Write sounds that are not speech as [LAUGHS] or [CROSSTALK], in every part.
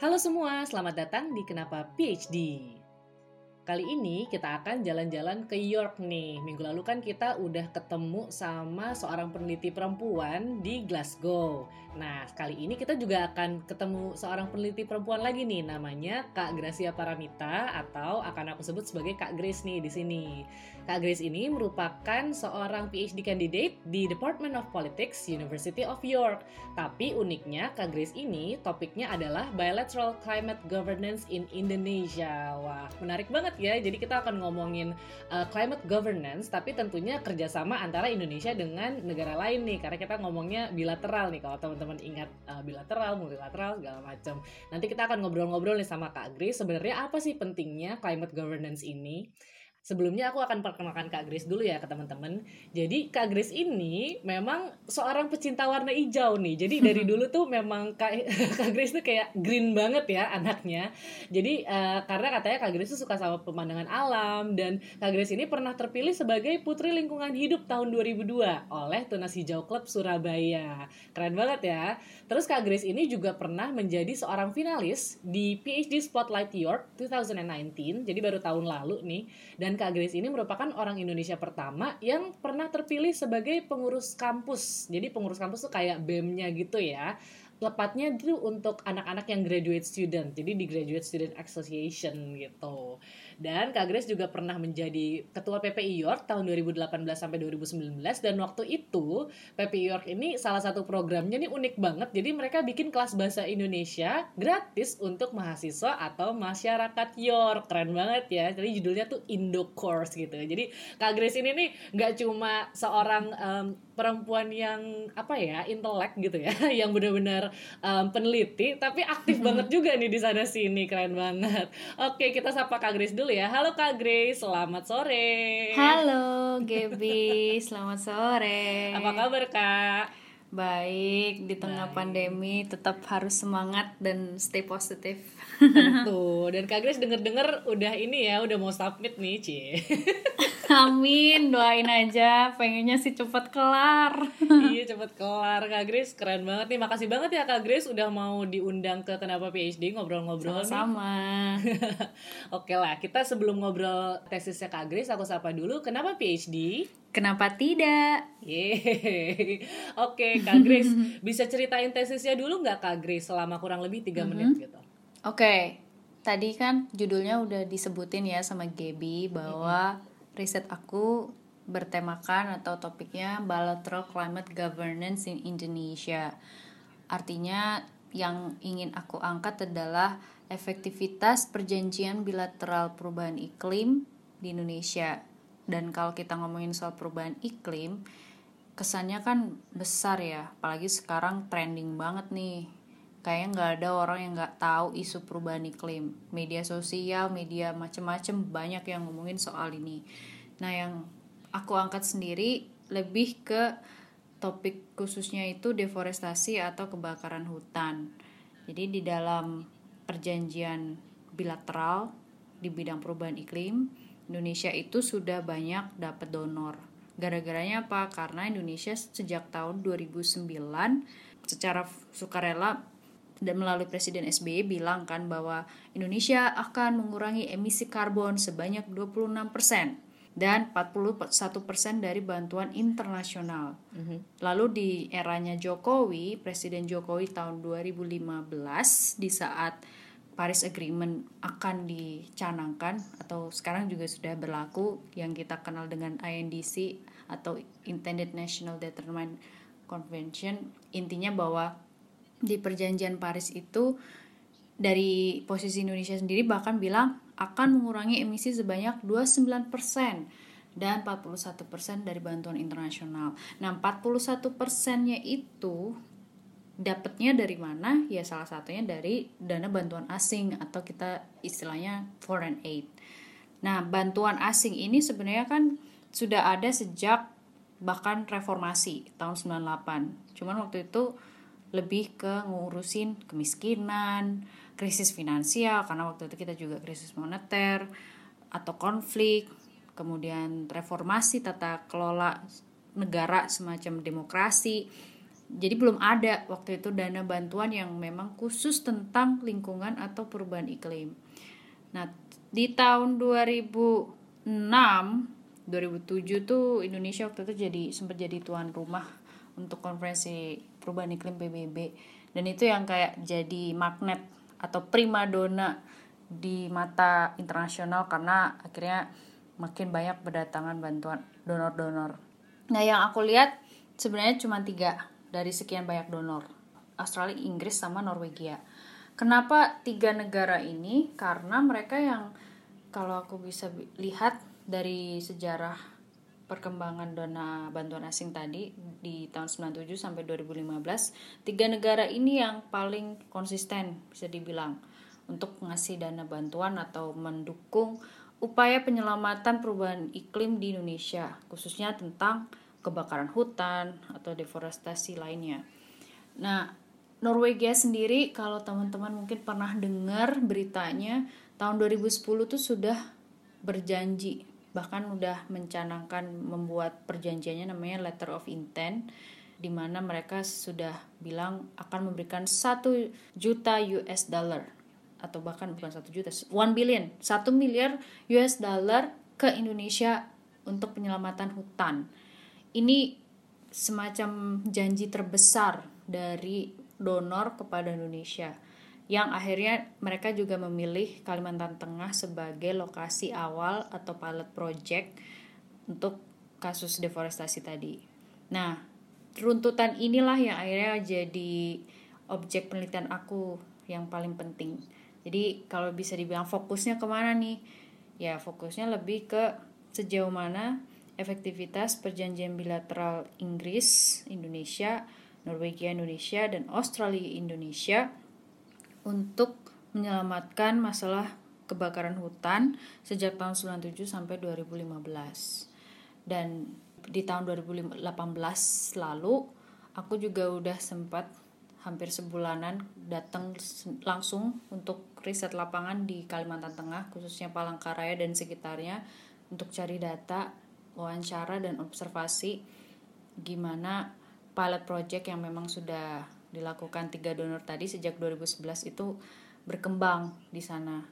Halo semua, selamat datang di Kenapa PhD. Kali ini kita akan jalan-jalan ke York nih. Minggu lalu kan kita udah ketemu sama seorang peneliti perempuan di Glasgow. Nah, kali ini kita juga akan ketemu seorang peneliti perempuan lagi nih, namanya Kak Gracia Paramita atau akan aku sebut sebagai Kak Grace nih di sini. Kak Grace ini merupakan seorang PhD candidate di Department of Politics, University of York. Tapi uniknya Kak Grace ini topiknya adalah Bilateral Climate Governance in Indonesia. Wah, menarik banget ya. Jadi kita akan ngomongin uh, climate governance, tapi tentunya kerjasama antara Indonesia dengan negara lain nih, karena kita ngomongnya bilateral nih kalau teman-teman ingat uh, bilateral, multilateral segala macam. Nanti kita akan ngobrol-ngobrol nih sama Kak Grace. Sebenarnya apa sih pentingnya climate governance ini? Sebelumnya aku akan perkenalkan Kak Grace dulu ya ke teman-teman. Jadi Kak Grace ini memang seorang pecinta warna hijau nih. Jadi dari [LAUGHS] dulu tuh memang Kak, [LAUGHS] Kak Grace tuh kayak green banget ya anaknya. Jadi uh, karena katanya Kak Grace tuh suka sama pemandangan alam dan Kak Grace ini pernah terpilih sebagai Putri Lingkungan Hidup tahun 2002 oleh Tunas Hijau Club Surabaya. Keren banget ya. Terus Kak Grace ini juga pernah menjadi seorang finalis di PhD Spotlight York 2019. Jadi baru tahun lalu nih dan dan Kak Grace ini merupakan orang Indonesia pertama yang pernah terpilih sebagai pengurus kampus. Jadi pengurus kampus tuh kayak BEM-nya gitu ya tepatnya itu untuk anak-anak yang graduate student jadi di graduate student association gitu. Dan Kak Grace juga pernah menjadi ketua PPI York tahun 2018 sampai 2019 dan waktu itu PPI York ini salah satu programnya ini unik banget jadi mereka bikin kelas bahasa Indonesia gratis untuk mahasiswa atau masyarakat York. Keren banget ya jadi judulnya tuh Indo Course gitu. Jadi Kak Grace ini nih nggak cuma seorang um, perempuan yang apa ya intelek gitu ya [LAUGHS] yang benar-benar um, peneliti tapi aktif banget juga nih di sana sini keren banget. Oke kita sapa Kak Grace dulu ya. Halo Kak Grace selamat sore. Halo Gaby selamat sore. Apa kabar Kak Baik, di tengah Baik. pandemi tetap harus semangat dan stay positif. Tuh, dan Kak Grace denger-denger udah ini ya, udah mau submit nih, Ci. [LAUGHS] Amin, doain aja. Pengennya sih cepet kelar. iya, cepet kelar. Kak Grace keren banget nih. Makasih banget ya Kak Grace udah mau diundang ke Kenapa PhD ngobrol-ngobrol Sama-sama. [LAUGHS] Oke lah, kita sebelum ngobrol tesisnya Kak Grace, aku sapa dulu. Kenapa PhD? Kenapa tidak? Yeay. [LAUGHS] Oke, Kak Grace, [LAUGHS] bisa ceritain tesisnya dulu nggak Kak Grace selama kurang lebih tiga mm -hmm. menit gitu? Oke, tadi kan judulnya udah disebutin ya sama Gaby bahwa mm -hmm riset aku bertemakan atau topiknya bilateral climate governance in Indonesia. Artinya yang ingin aku angkat adalah efektivitas perjanjian bilateral perubahan iklim di Indonesia. Dan kalau kita ngomongin soal perubahan iklim, kesannya kan besar ya, apalagi sekarang trending banget nih. Kayaknya nggak ada orang yang nggak tahu isu perubahan iklim. Media sosial, media macem-macem banyak yang ngomongin soal ini. Nah, yang aku angkat sendiri lebih ke topik khususnya itu deforestasi atau kebakaran hutan. Jadi di dalam perjanjian bilateral di bidang perubahan iklim, Indonesia itu sudah banyak dapat donor. Gara-garanya apa? Karena Indonesia sejak tahun 2009 secara sukarela dan melalui Presiden SBY bilang kan bahwa Indonesia akan mengurangi emisi karbon sebanyak 26 persen dan 41% dari bantuan internasional. Mm -hmm. Lalu di eranya Jokowi, Presiden Jokowi tahun 2015 di saat Paris Agreement akan dicanangkan atau sekarang juga sudah berlaku yang kita kenal dengan INDC atau Intended National Determined Convention intinya bahwa di perjanjian Paris itu dari posisi Indonesia sendiri bahkan bilang akan mengurangi emisi sebanyak 29% dan 41% dari bantuan internasional. Nah, 41%-nya itu dapatnya dari mana? Ya salah satunya dari dana bantuan asing atau kita istilahnya foreign aid. Nah, bantuan asing ini sebenarnya kan sudah ada sejak bahkan reformasi tahun 98. Cuman waktu itu lebih ke ngurusin kemiskinan, krisis finansial karena waktu itu kita juga krisis moneter atau konflik, kemudian reformasi tata kelola negara semacam demokrasi jadi belum ada waktu itu dana bantuan yang memang khusus tentang lingkungan atau perubahan iklim. Nah, di tahun 2006 2007 tuh Indonesia waktu itu jadi sempat jadi tuan rumah untuk konferensi perubahan iklim PBB dan itu yang kayak jadi magnet atau prima dona di mata internasional karena akhirnya makin banyak berdatangan bantuan donor-donor. Nah yang aku lihat sebenarnya cuma tiga dari sekian banyak donor Australia, Inggris sama Norwegia. Kenapa tiga negara ini? Karena mereka yang kalau aku bisa lihat dari sejarah perkembangan dana bantuan asing tadi di tahun 97 sampai 2015, tiga negara ini yang paling konsisten bisa dibilang untuk mengasih dana bantuan atau mendukung upaya penyelamatan perubahan iklim di Indonesia, khususnya tentang kebakaran hutan atau deforestasi lainnya. Nah, Norwegia sendiri kalau teman-teman mungkin pernah dengar beritanya tahun 2010 tuh sudah berjanji bahkan udah mencanangkan membuat perjanjiannya namanya letter of intent di mana mereka sudah bilang akan memberikan satu juta US dollar atau bahkan bukan satu juta, one billion, satu miliar US dollar ke Indonesia untuk penyelamatan hutan. Ini semacam janji terbesar dari donor kepada Indonesia yang akhirnya mereka juga memilih Kalimantan Tengah sebagai lokasi awal atau pilot project untuk kasus deforestasi tadi. Nah, runtutan inilah yang akhirnya jadi objek penelitian aku yang paling penting. Jadi kalau bisa dibilang fokusnya ke mana nih? Ya fokusnya lebih ke sejauh mana efektivitas perjanjian bilateral Inggris, Indonesia, Norwegia, Indonesia, dan Australia, Indonesia untuk menyelamatkan masalah kebakaran hutan sejak tahun 97 sampai 2015. Dan di tahun 2018 lalu aku juga udah sempat hampir sebulanan datang langsung untuk riset lapangan di Kalimantan Tengah khususnya Palangkaraya dan sekitarnya untuk cari data, wawancara dan observasi gimana pilot project yang memang sudah dilakukan tiga donor tadi sejak 2011 itu berkembang di sana.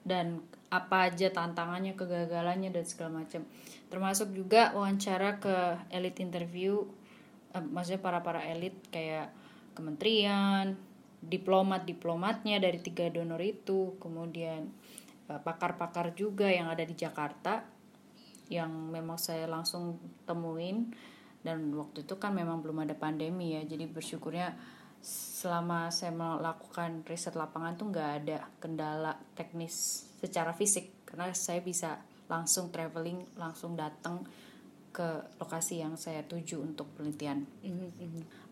Dan apa aja tantangannya kegagalannya dan segala macam. Termasuk juga wawancara ke elit interview eh, maksudnya para para elit kayak kementerian diplomat diplomatnya dari tiga donor itu. Kemudian eh, pakar-pakar juga yang ada di Jakarta yang memang saya langsung temuin dan waktu itu kan memang belum ada pandemi ya jadi bersyukurnya selama saya melakukan riset lapangan tuh nggak ada kendala teknis secara fisik karena saya bisa langsung traveling langsung datang ke lokasi yang saya tuju untuk penelitian.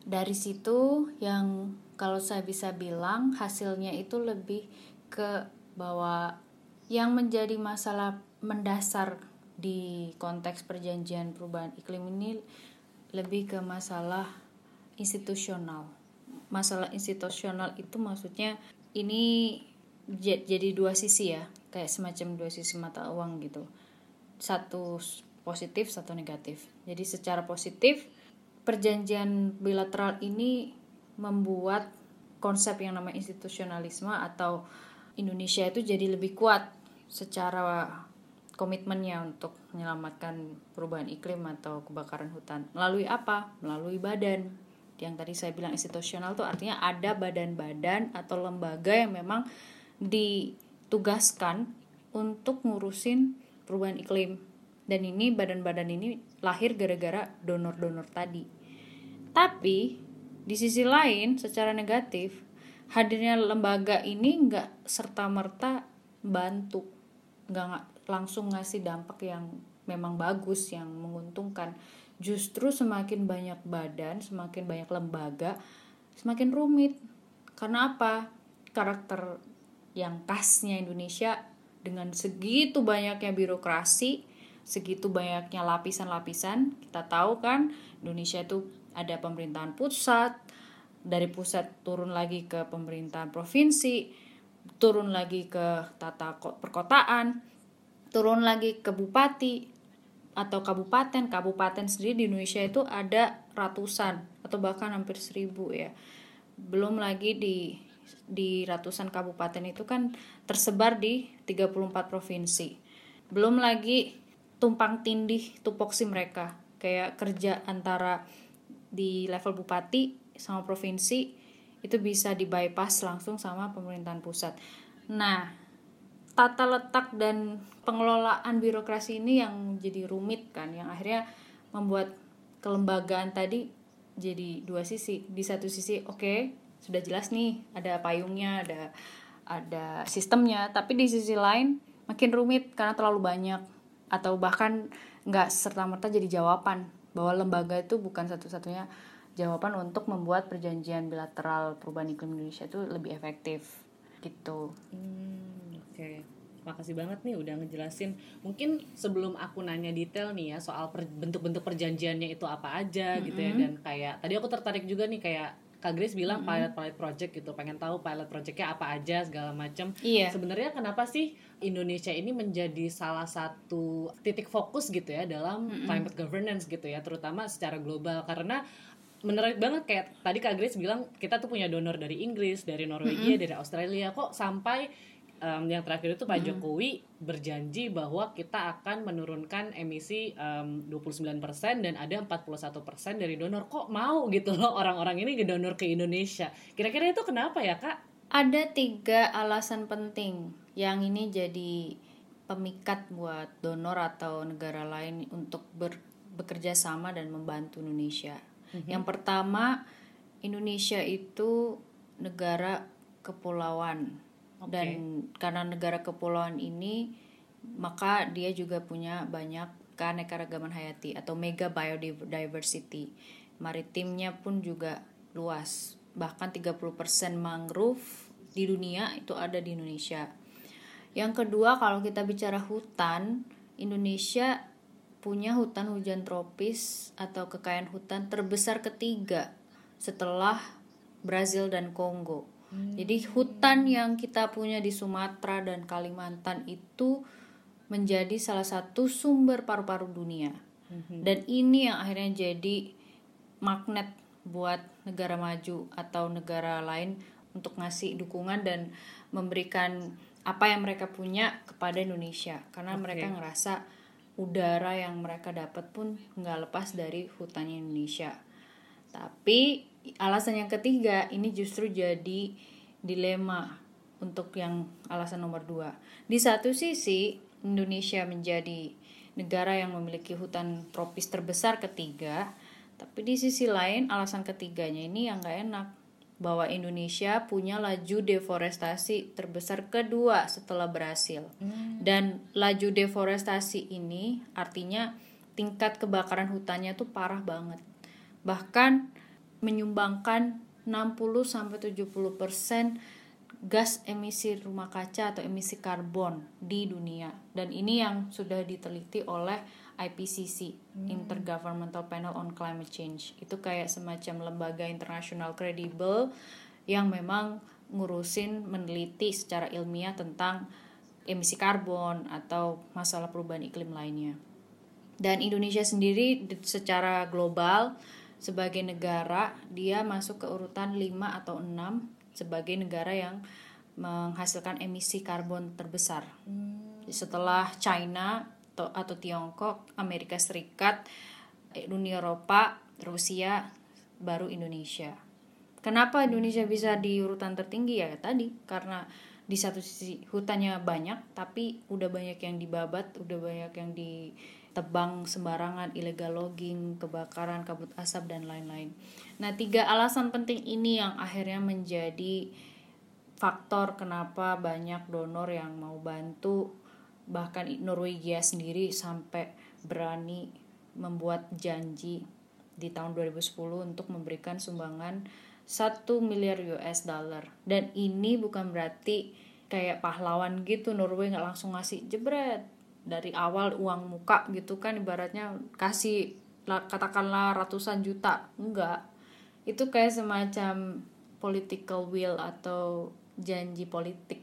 Dari situ yang kalau saya bisa bilang hasilnya itu lebih ke bahwa yang menjadi masalah mendasar di konteks perjanjian perubahan iklim ini lebih ke masalah institusional. Masalah institusional itu maksudnya ini jadi dua sisi ya kayak semacam dua sisi mata uang gitu. Satu positif satu negatif. Jadi secara positif perjanjian bilateral ini membuat konsep yang namanya institusionalisme atau Indonesia itu jadi lebih kuat secara komitmennya untuk menyelamatkan perubahan iklim atau kebakaran hutan. Melalui apa? Melalui badan. Yang tadi saya bilang institusional itu artinya ada badan-badan atau lembaga yang memang ditugaskan untuk ngurusin perubahan iklim. Dan ini badan-badan ini lahir gara-gara donor-donor tadi. Tapi di sisi lain secara negatif hadirnya lembaga ini nggak serta merta bantu nggak langsung ngasih dampak yang memang bagus yang menguntungkan justru semakin banyak badan, semakin banyak lembaga, semakin rumit. Karena apa? Karakter yang khasnya Indonesia dengan segitu banyaknya birokrasi, segitu banyaknya lapisan-lapisan, kita tahu kan Indonesia itu ada pemerintahan pusat, dari pusat turun lagi ke pemerintahan provinsi, turun lagi ke tata perkotaan, turun lagi ke bupati, atau kabupaten kabupaten sendiri di Indonesia itu ada ratusan atau bahkan hampir seribu ya. Belum lagi di di ratusan kabupaten itu kan tersebar di 34 provinsi. Belum lagi tumpang tindih tupoksi mereka. Kayak kerja antara di level bupati sama provinsi itu bisa di bypass langsung sama pemerintahan pusat. Nah tata letak dan pengelolaan birokrasi ini yang jadi rumit kan yang akhirnya membuat kelembagaan tadi jadi dua sisi. Di satu sisi oke okay, sudah jelas nih ada payungnya ada ada sistemnya tapi di sisi lain makin rumit karena terlalu banyak atau bahkan nggak serta merta jadi jawaban bahwa lembaga itu bukan satu-satunya jawaban untuk membuat perjanjian bilateral perubahan iklim Indonesia itu lebih efektif. Gitu. Hmm, Oke, okay. makasih banget nih udah ngejelasin. Mungkin sebelum aku nanya detail nih ya soal bentuk-bentuk perjanjiannya itu apa aja mm -hmm. gitu ya dan kayak tadi aku tertarik juga nih kayak Kak Grace bilang mm -hmm. pilot pilot project gitu, pengen tahu pilot projectnya apa aja segala macam. Iya. Sebenarnya kenapa sih Indonesia ini menjadi salah satu titik fokus gitu ya dalam mm -hmm. climate governance gitu ya, terutama secara global karena menarik banget kayak tadi Kak Grace bilang kita tuh punya donor dari Inggris, dari Norwegia, mm -hmm. dari Australia kok sampai um, yang terakhir itu Pak mm-hmm. Jokowi berjanji bahwa kita akan menurunkan emisi um, 29% dan ada 41% dari donor. Kok mau gitu loh orang-orang ini donor ke Indonesia. Kira-kira itu kenapa ya, Kak? Ada tiga alasan penting yang ini jadi pemikat buat donor atau negara lain untuk ber, bekerja sama dan membantu Indonesia. Mm-hmm. Yang pertama, Indonesia itu negara kepulauan dan karena negara kepulauan ini maka dia juga punya banyak keanekaragaman hayati atau mega biodiversity. Maritimnya pun juga luas. Bahkan 30% mangrove di dunia itu ada di Indonesia. Yang kedua, kalau kita bicara hutan, Indonesia punya hutan hujan tropis atau kekayaan hutan terbesar ketiga setelah Brazil dan Kongo. Hmm. Jadi hutan yang kita punya di Sumatera dan Kalimantan itu menjadi salah satu sumber paru-paru dunia. Hmm. Dan ini yang akhirnya jadi magnet buat negara maju atau negara lain untuk ngasih dukungan dan memberikan apa yang mereka punya kepada Indonesia karena okay. mereka ngerasa udara yang mereka dapat pun nggak lepas dari hutannya Indonesia. Tapi alasan yang ketiga ini justru jadi dilema untuk yang alasan nomor dua. Di satu sisi Indonesia menjadi negara yang memiliki hutan tropis terbesar ketiga, tapi di sisi lain alasan ketiganya ini yang nggak enak bahwa Indonesia punya laju deforestasi terbesar kedua setelah berhasil. Hmm. Dan laju deforestasi ini artinya tingkat kebakaran hutannya tuh parah banget. Bahkan menyumbangkan 60 sampai 70% gas emisi rumah kaca atau emisi karbon di dunia. Dan ini yang sudah diteliti oleh IPCC hmm. Intergovernmental Panel on Climate Change itu kayak semacam lembaga internasional kredibel yang memang ngurusin meneliti secara ilmiah tentang emisi karbon atau masalah perubahan iklim lainnya dan Indonesia sendiri secara global sebagai negara dia masuk ke urutan 5 atau 6 sebagai negara yang menghasilkan emisi karbon terbesar. Hmm. Setelah China, atau, atau Tiongkok, Amerika Serikat, eh, Uni Eropa, Rusia, baru Indonesia. Kenapa Indonesia bisa di urutan tertinggi ya tadi? Karena di satu sisi hutannya banyak, tapi udah banyak yang dibabat, udah banyak yang ditebang sembarangan, illegal logging, kebakaran, kabut asap dan lain-lain. Nah, tiga alasan penting ini yang akhirnya menjadi faktor kenapa banyak donor yang mau bantu bahkan Norwegia sendiri sampai berani membuat janji di tahun 2010 untuk memberikan sumbangan 1 miliar US dollar dan ini bukan berarti kayak pahlawan gitu Norway nggak langsung ngasih jebret dari awal uang muka gitu kan ibaratnya kasih katakanlah ratusan juta enggak itu kayak semacam political will atau janji politik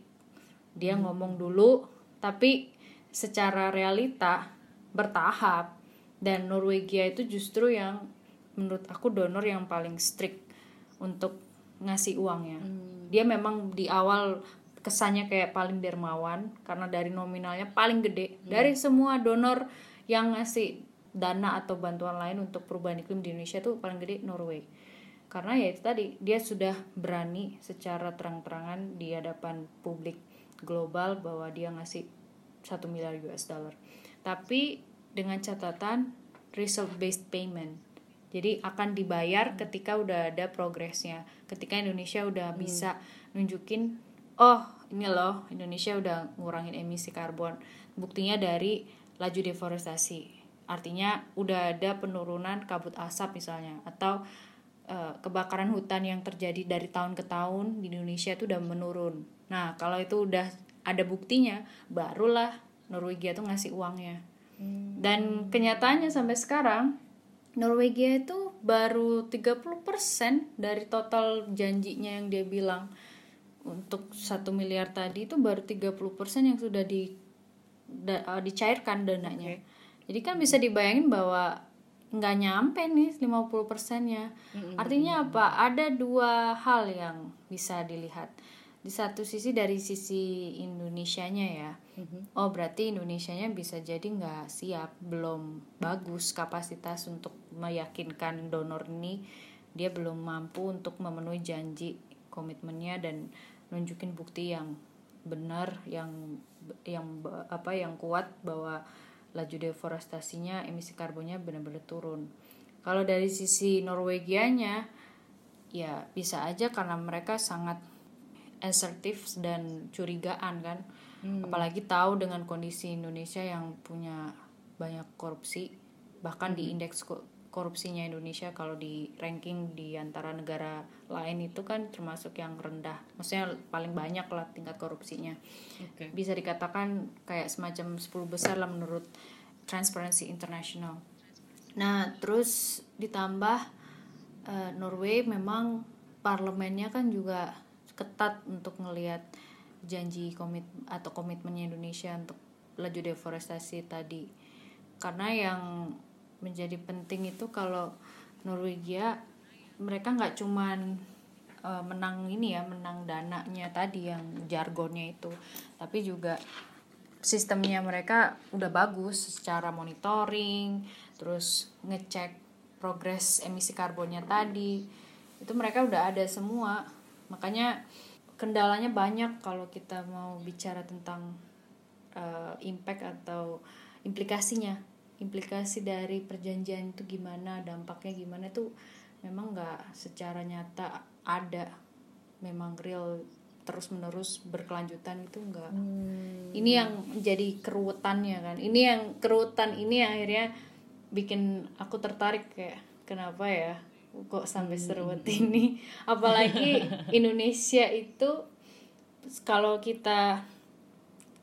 dia hmm. ngomong dulu tapi secara realita bertahap dan Norwegia itu justru yang menurut aku donor yang paling strict untuk ngasih uangnya. Hmm. Dia memang di awal kesannya kayak paling dermawan karena dari nominalnya paling gede Hmm. dari semua donor yang ngasih dana atau bantuan lain untuk perubahan iklim di Indonesia tuh paling gede Norway. Karena ya itu tadi dia sudah berani secara terang-terangan di hadapan publik global bahwa dia ngasih satu miliar US dollar. Tapi dengan catatan result based payment. Jadi akan dibayar ketika udah ada progresnya. Ketika Indonesia udah bisa nunjukin oh ini loh Indonesia udah ngurangin emisi karbon. Buktinya dari laju deforestasi. Artinya udah ada penurunan kabut asap misalnya atau eh, kebakaran hutan yang terjadi dari tahun ke tahun di Indonesia itu udah menurun. Nah, kalau itu udah ada buktinya, barulah Norwegia tuh ngasih uangnya. Dan kenyataannya sampai sekarang Norwegia itu baru 30% dari total janjinya yang dia bilang untuk satu miliar tadi itu baru 30% yang sudah di da- uh, dicairkan dananya. Jadi kan bisa dibayangin bahwa nggak nyampe nih 50 persennya. Artinya apa? Ada dua hal yang bisa dilihat. Di satu sisi dari sisi Indonesianya ya. Oh berarti Indonesianya bisa jadi nggak siap, belum bagus kapasitas untuk meyakinkan donor ini dia belum mampu untuk memenuhi janji komitmennya dan nunjukin bukti yang benar yang yang apa yang kuat bahwa laju deforestasinya emisi karbonnya benar-benar turun. Kalau dari sisi Norwegianya ya bisa aja karena mereka sangat asertif dan curigaan kan. Apalagi tahu dengan kondisi Indonesia yang punya banyak korupsi bahkan di indeks korupsinya Indonesia kalau di ranking di antara negara lain itu kan termasuk yang rendah. Maksudnya paling banyak lah tingkat korupsinya Oke. bisa dikatakan kayak semacam 10 besar lah menurut Transparency International. Nah, terus ditambah eh, Norway memang parlemennya kan juga ketat untuk ngelihat janji komit atau komitmennya Indonesia untuk laju deforestasi tadi. Karena yang menjadi penting itu kalau Norwegia mereka nggak cuman eh, menang ini ya menang dananya tadi yang jargonnya itu tapi juga sistemnya mereka udah bagus secara monitoring terus ngecek progres emisi karbonnya tadi itu mereka udah ada semua. Makanya kendalanya banyak kalau kita mau bicara tentang eh, impact atau implikasinya implikasi dari perjanjian itu gimana dampaknya gimana itu memang nggak secara nyata ada. Memang real terus menerus berkelanjutan itu enggak ini yang jadi keruwetannya kan. Ini yang keruwetan ini akhirnya bikin aku tertarik kayak kenapa ya kok sampai seruet ini? [LAUGHS] Apalagi Indonesia itu kalau kita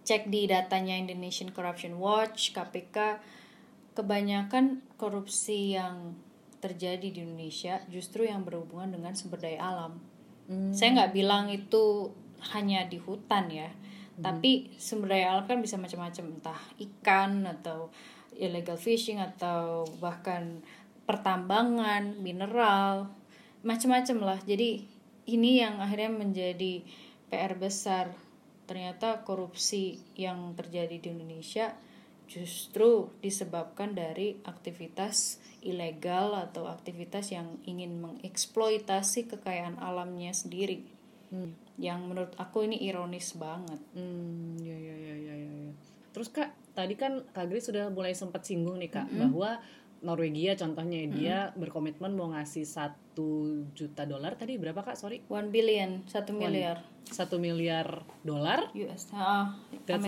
cek di datanya Indonesian Corruption Watch KPK kebanyakan korupsi yang terjadi di Indonesia justru yang berhubungan dengan sumber daya alam saya nggak bilang itu hanya di hutan ya, tapi sumber daya alam kan bisa macam-macam entah ikan atau illegal fishing atau bahkan pertambangan, mineral, macam-macam lah. Jadi ini yang akhirnya menjadi PR besar. Ternyata korupsi yang terjadi di Indonesia justru disebabkan dari aktivitas ilegal atau aktivitas yang ingin mengeksploitasi kekayaan alamnya sendiri. Yang menurut aku ini ironis banget. Hmm, ya ya ya ya ya. ya. Terus kak, tadi kan kak Grace sudah mulai sempat singgung nih kak bahwa Norwegia contohnya dia berkomitmen mau ngasih satu juta dolar tadi berapa kak? Sorry, One billion, satu miliar satu miliar dolar. US, ah, That's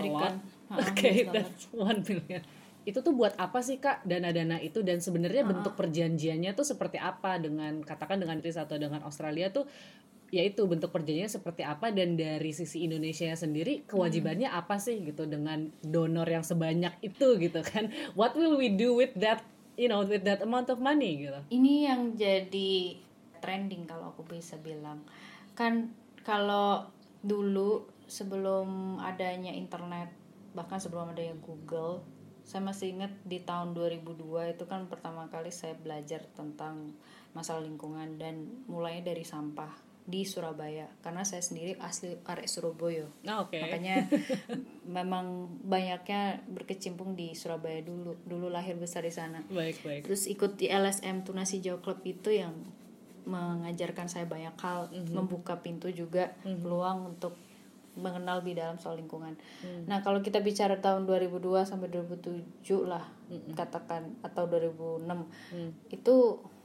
a American. lot. Ah, Oke, US dollar. that's one million. Itu tuh buat apa sih kak dana-dana itu dan sebenarnya bentuk perjanjiannya tuh seperti apa dengan katakan dengan Inggris atau dengan Australia tuh yaitu bentuk perjanjiannya seperti apa dan dari sisi Indonesia sendiri kewajibannya apa sih gitu dengan donor yang sebanyak itu gitu kan [LAUGHS] what will we do with that you know with that amount of money gitu Ini yang jadi trending kalau aku bisa bilang. Kan kalau dulu sebelum adanya internet, bahkan sebelum adanya Google, saya masih ingat di tahun 2002 itu kan pertama kali saya belajar tentang masalah lingkungan dan mulainya dari sampah di Surabaya. Karena saya sendiri asli arek Surabaya. Oh, Oke. makanya [LAUGHS] memang banyaknya berkecimpung di Surabaya dulu dulu lahir besar di sana. Baik baik. terus ikut di LSM Tunasi Jawa Club itu yang mengajarkan saya banyak hal membuka pintu juga peluang untuk mengenal lebih dalam soal lingkungan. Nah, kalau kita bicara tahun 2002 sampai 2007 lah katakan atau 2006 itu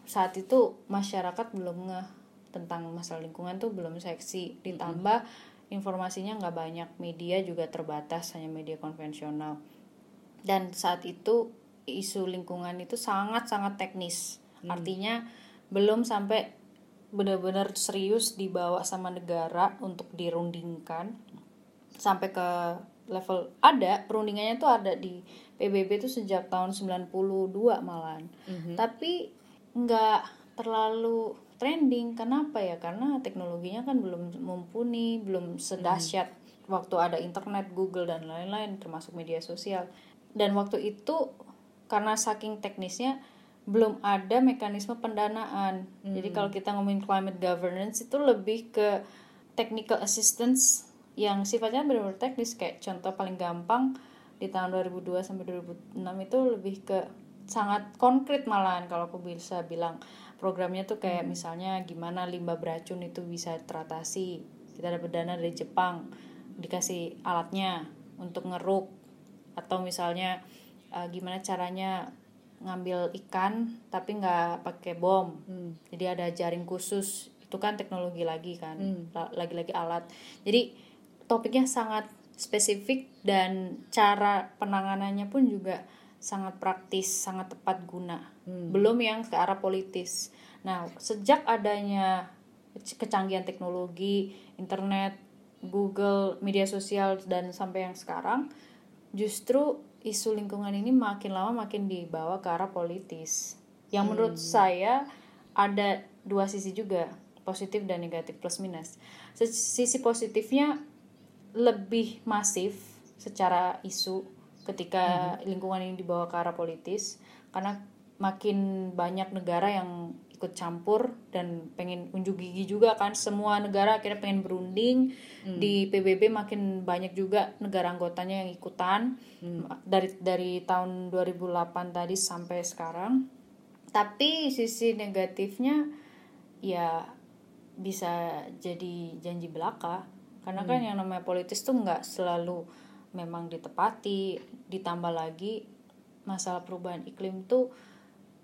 saat itu masyarakat belum ngeh tentang masalah lingkungan tuh belum seksi. Ditambah informasinya nggak banyak media juga terbatas hanya media konvensional. Dan saat itu isu lingkungan itu sangat sangat teknis artinya belum sampai benar-benar serius dibawa sama negara untuk dirundingkan. Sampai ke level ada perundingannya tuh ada di PBB itu sejak tahun 92 malahan. Tapi nggak terlalu trending. Kenapa ya? Karena teknologinya kan belum mumpuni belum sedahsyat waktu ada internet Google dan lain-lain termasuk media sosial. Dan waktu itu karena saking teknisnya belum ada mekanisme pendanaan. Jadi kalau kita ngomongin climate governance itu lebih ke technical assistance yang sifatnya benar-benar teknis. Kayak contoh paling gampang di tahun 2002 sampai 2006 itu lebih ke sangat konkret malahan. Kalau aku bisa bilang programnya tuh kayak misalnya gimana limbah beracun itu bisa teratasi. Kita dapat dana dari Jepang dikasih alatnya untuk ngeruk. Atau misalnya uh, gimana caranya ngambil ikan tapi nggak pakai bom. Jadi ada jaring khusus. Itu kan teknologi lagi kan La- lagi-lagi alat. Jadi topiknya sangat spesifik dan cara penanganannya pun juga sangat praktis sangat tepat guna. Belum yang ke arah politis. Nah sejak adanya kecanggihan teknologi internet Google media sosial dan sampai yang sekarang justru isu lingkungan ini makin lama makin dibawa ke arah politis. Yang menurut saya ada dua sisi juga positif dan negatif plus minus. Sisi positifnya lebih masif secara isu ketika lingkungan ini dibawa ke arah politis karena makin banyak negara yang ikut campur dan pengen unjuk gigi juga kan. Semua negara akhirnya pengen berunding. Di PBB makin banyak juga negara anggotanya yang ikutan. Dari dari tahun 2008 tadi sampai sekarang. Tapi sisi negatifnya ya bisa jadi janji belaka. Karena kan yang namanya politis tuh nggak selalu memang ditepati. Ditambah lagi masalah perubahan iklim tuh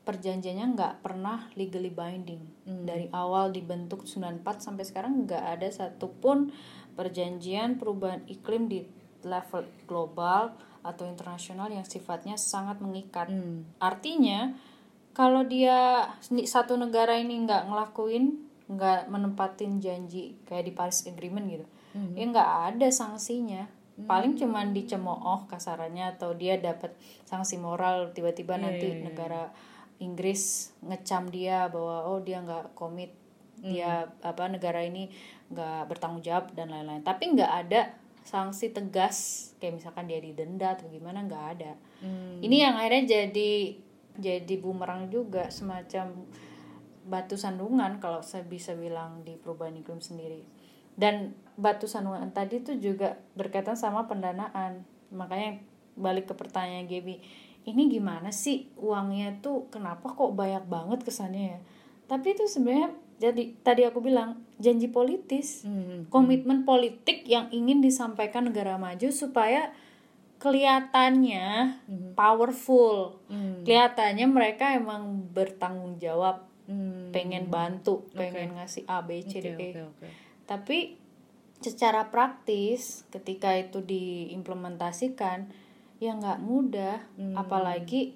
perjanjiannya nggak pernah legally binding. Dari awal dibentuk 94 sampai sekarang nggak ada satupun perjanjian perubahan iklim di level global atau internasional yang sifatnya sangat mengikat. Artinya kalau dia satu negara ini nggak ngelakuin nggak menempatin janji kayak di Paris Agreement gitu ya nggak ada sanksinya. Paling cuman dicemooh kasarannya atau dia dapat sanksi moral tiba-tiba nanti negara Inggris ngecam dia bahwa oh dia nggak komit dia apa negara ini nggak bertanggung jawab dan lain-lain. Tapi nggak ada sanksi tegas kayak misalkan dia didenda atau gimana nggak ada. Ini yang akhirnya jadi jadi bumerang juga semacam batu sandungan kalau saya bisa bilang di perubahan iklim sendiri. Dan batu sandungan tadi itu juga berkaitan sama pendanaan. Makanya balik ke pertanyaan Gaby ini gimana sih uangnya tuh? Kenapa kok banyak banget kesannya ya? Tapi itu sebenarnya jadi tadi aku bilang janji politis. Komitmen politik yang ingin disampaikan negara maju supaya kelihatannya powerful. Kelihatannya mereka emang bertanggung jawab. Pengen bantu pengen ngasih A B C D E. Oke, oke. tapi secara praktis ketika itu diimplementasikan ya nggak mudah. Apalagi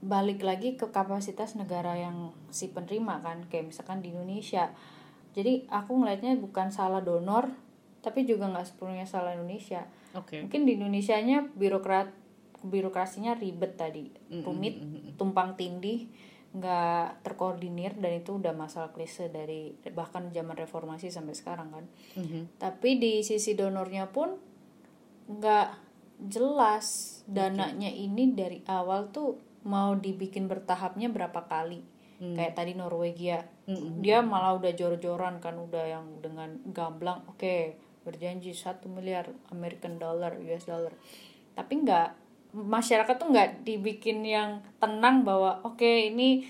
balik lagi ke kapasitas negara yang si penerima kan kayak misalkan di Indonesia. Jadi aku ngelihatnya bukan salah donor tapi juga nggak sepenuhnya salah Indonesia. Oke. mungkin di Indonesianya birokrat birokrasinya ribet tadi. Rumit tumpang tindih nggak terkoordinir dan itu udah masalah klise dari bahkan zaman reformasi sampai sekarang kan. Mhm. tapi di sisi donornya pun nggak jelas dananya ini dari awal tuh mau dibikin bertahapnya berapa kali. Kayak tadi Norwegia. Dia malah udah jor-joran kan udah yang dengan gamblang oke berjanji satu miliar American dollar US dollar. Tapi nggak masyarakat tuh nggak dibikin yang tenang bahwa oke ini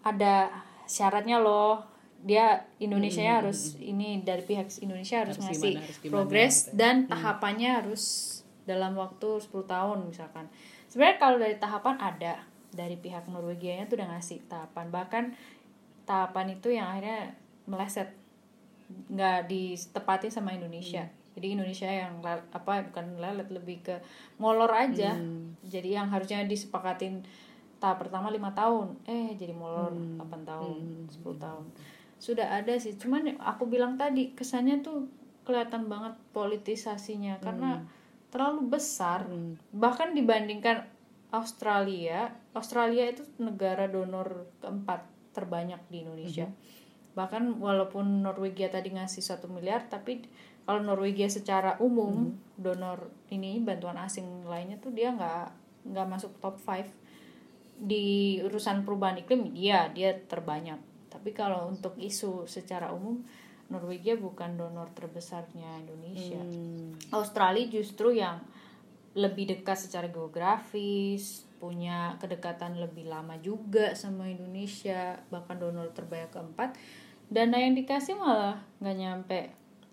ada syaratnya loh. Dia Indonesia harus ini dari pihak Indonesia harus, Harus ngasih gimana, harus gimana progres gitu ya. dan tahapannya harus dalam waktu 10 tahun misalkan. Sebenarnya kalau dari tahapan ada dari pihak Norwegianya tuh udah ngasih tahapan. Bahkan tahapan itu yang akhirnya meleset. Nggak ditepati sama Indonesia. Jadi Indonesia yang apa bukan lelet lebih ke molor aja. Jadi yang harusnya disepakatin tahap pertama lima tahun. Eh jadi molor 8 tahun 10 tahun. Sudah ada sih. Cuman aku bilang tadi kesannya tuh kelihatan banget politisasinya. Karena terlalu besar. Bahkan dibandingkan Australia Australia itu negara donor keempat terbanyak di Indonesia. Bahkan walaupun Norwegia tadi ngasih satu miliar tapi kalau Norwegia secara umum donor ini bantuan asing lainnya tuh dia nggak nggak masuk top 5 di urusan perubahan iklim iya dia terbanyak. Tapi kalau untuk isu secara umum Norwegia bukan donor terbesarnya Indonesia Australia justru yang lebih dekat secara geografis punya kedekatan lebih lama juga sama Indonesia bahkan donor terbanyak keempat dana yang dikasih malah nggak nyampe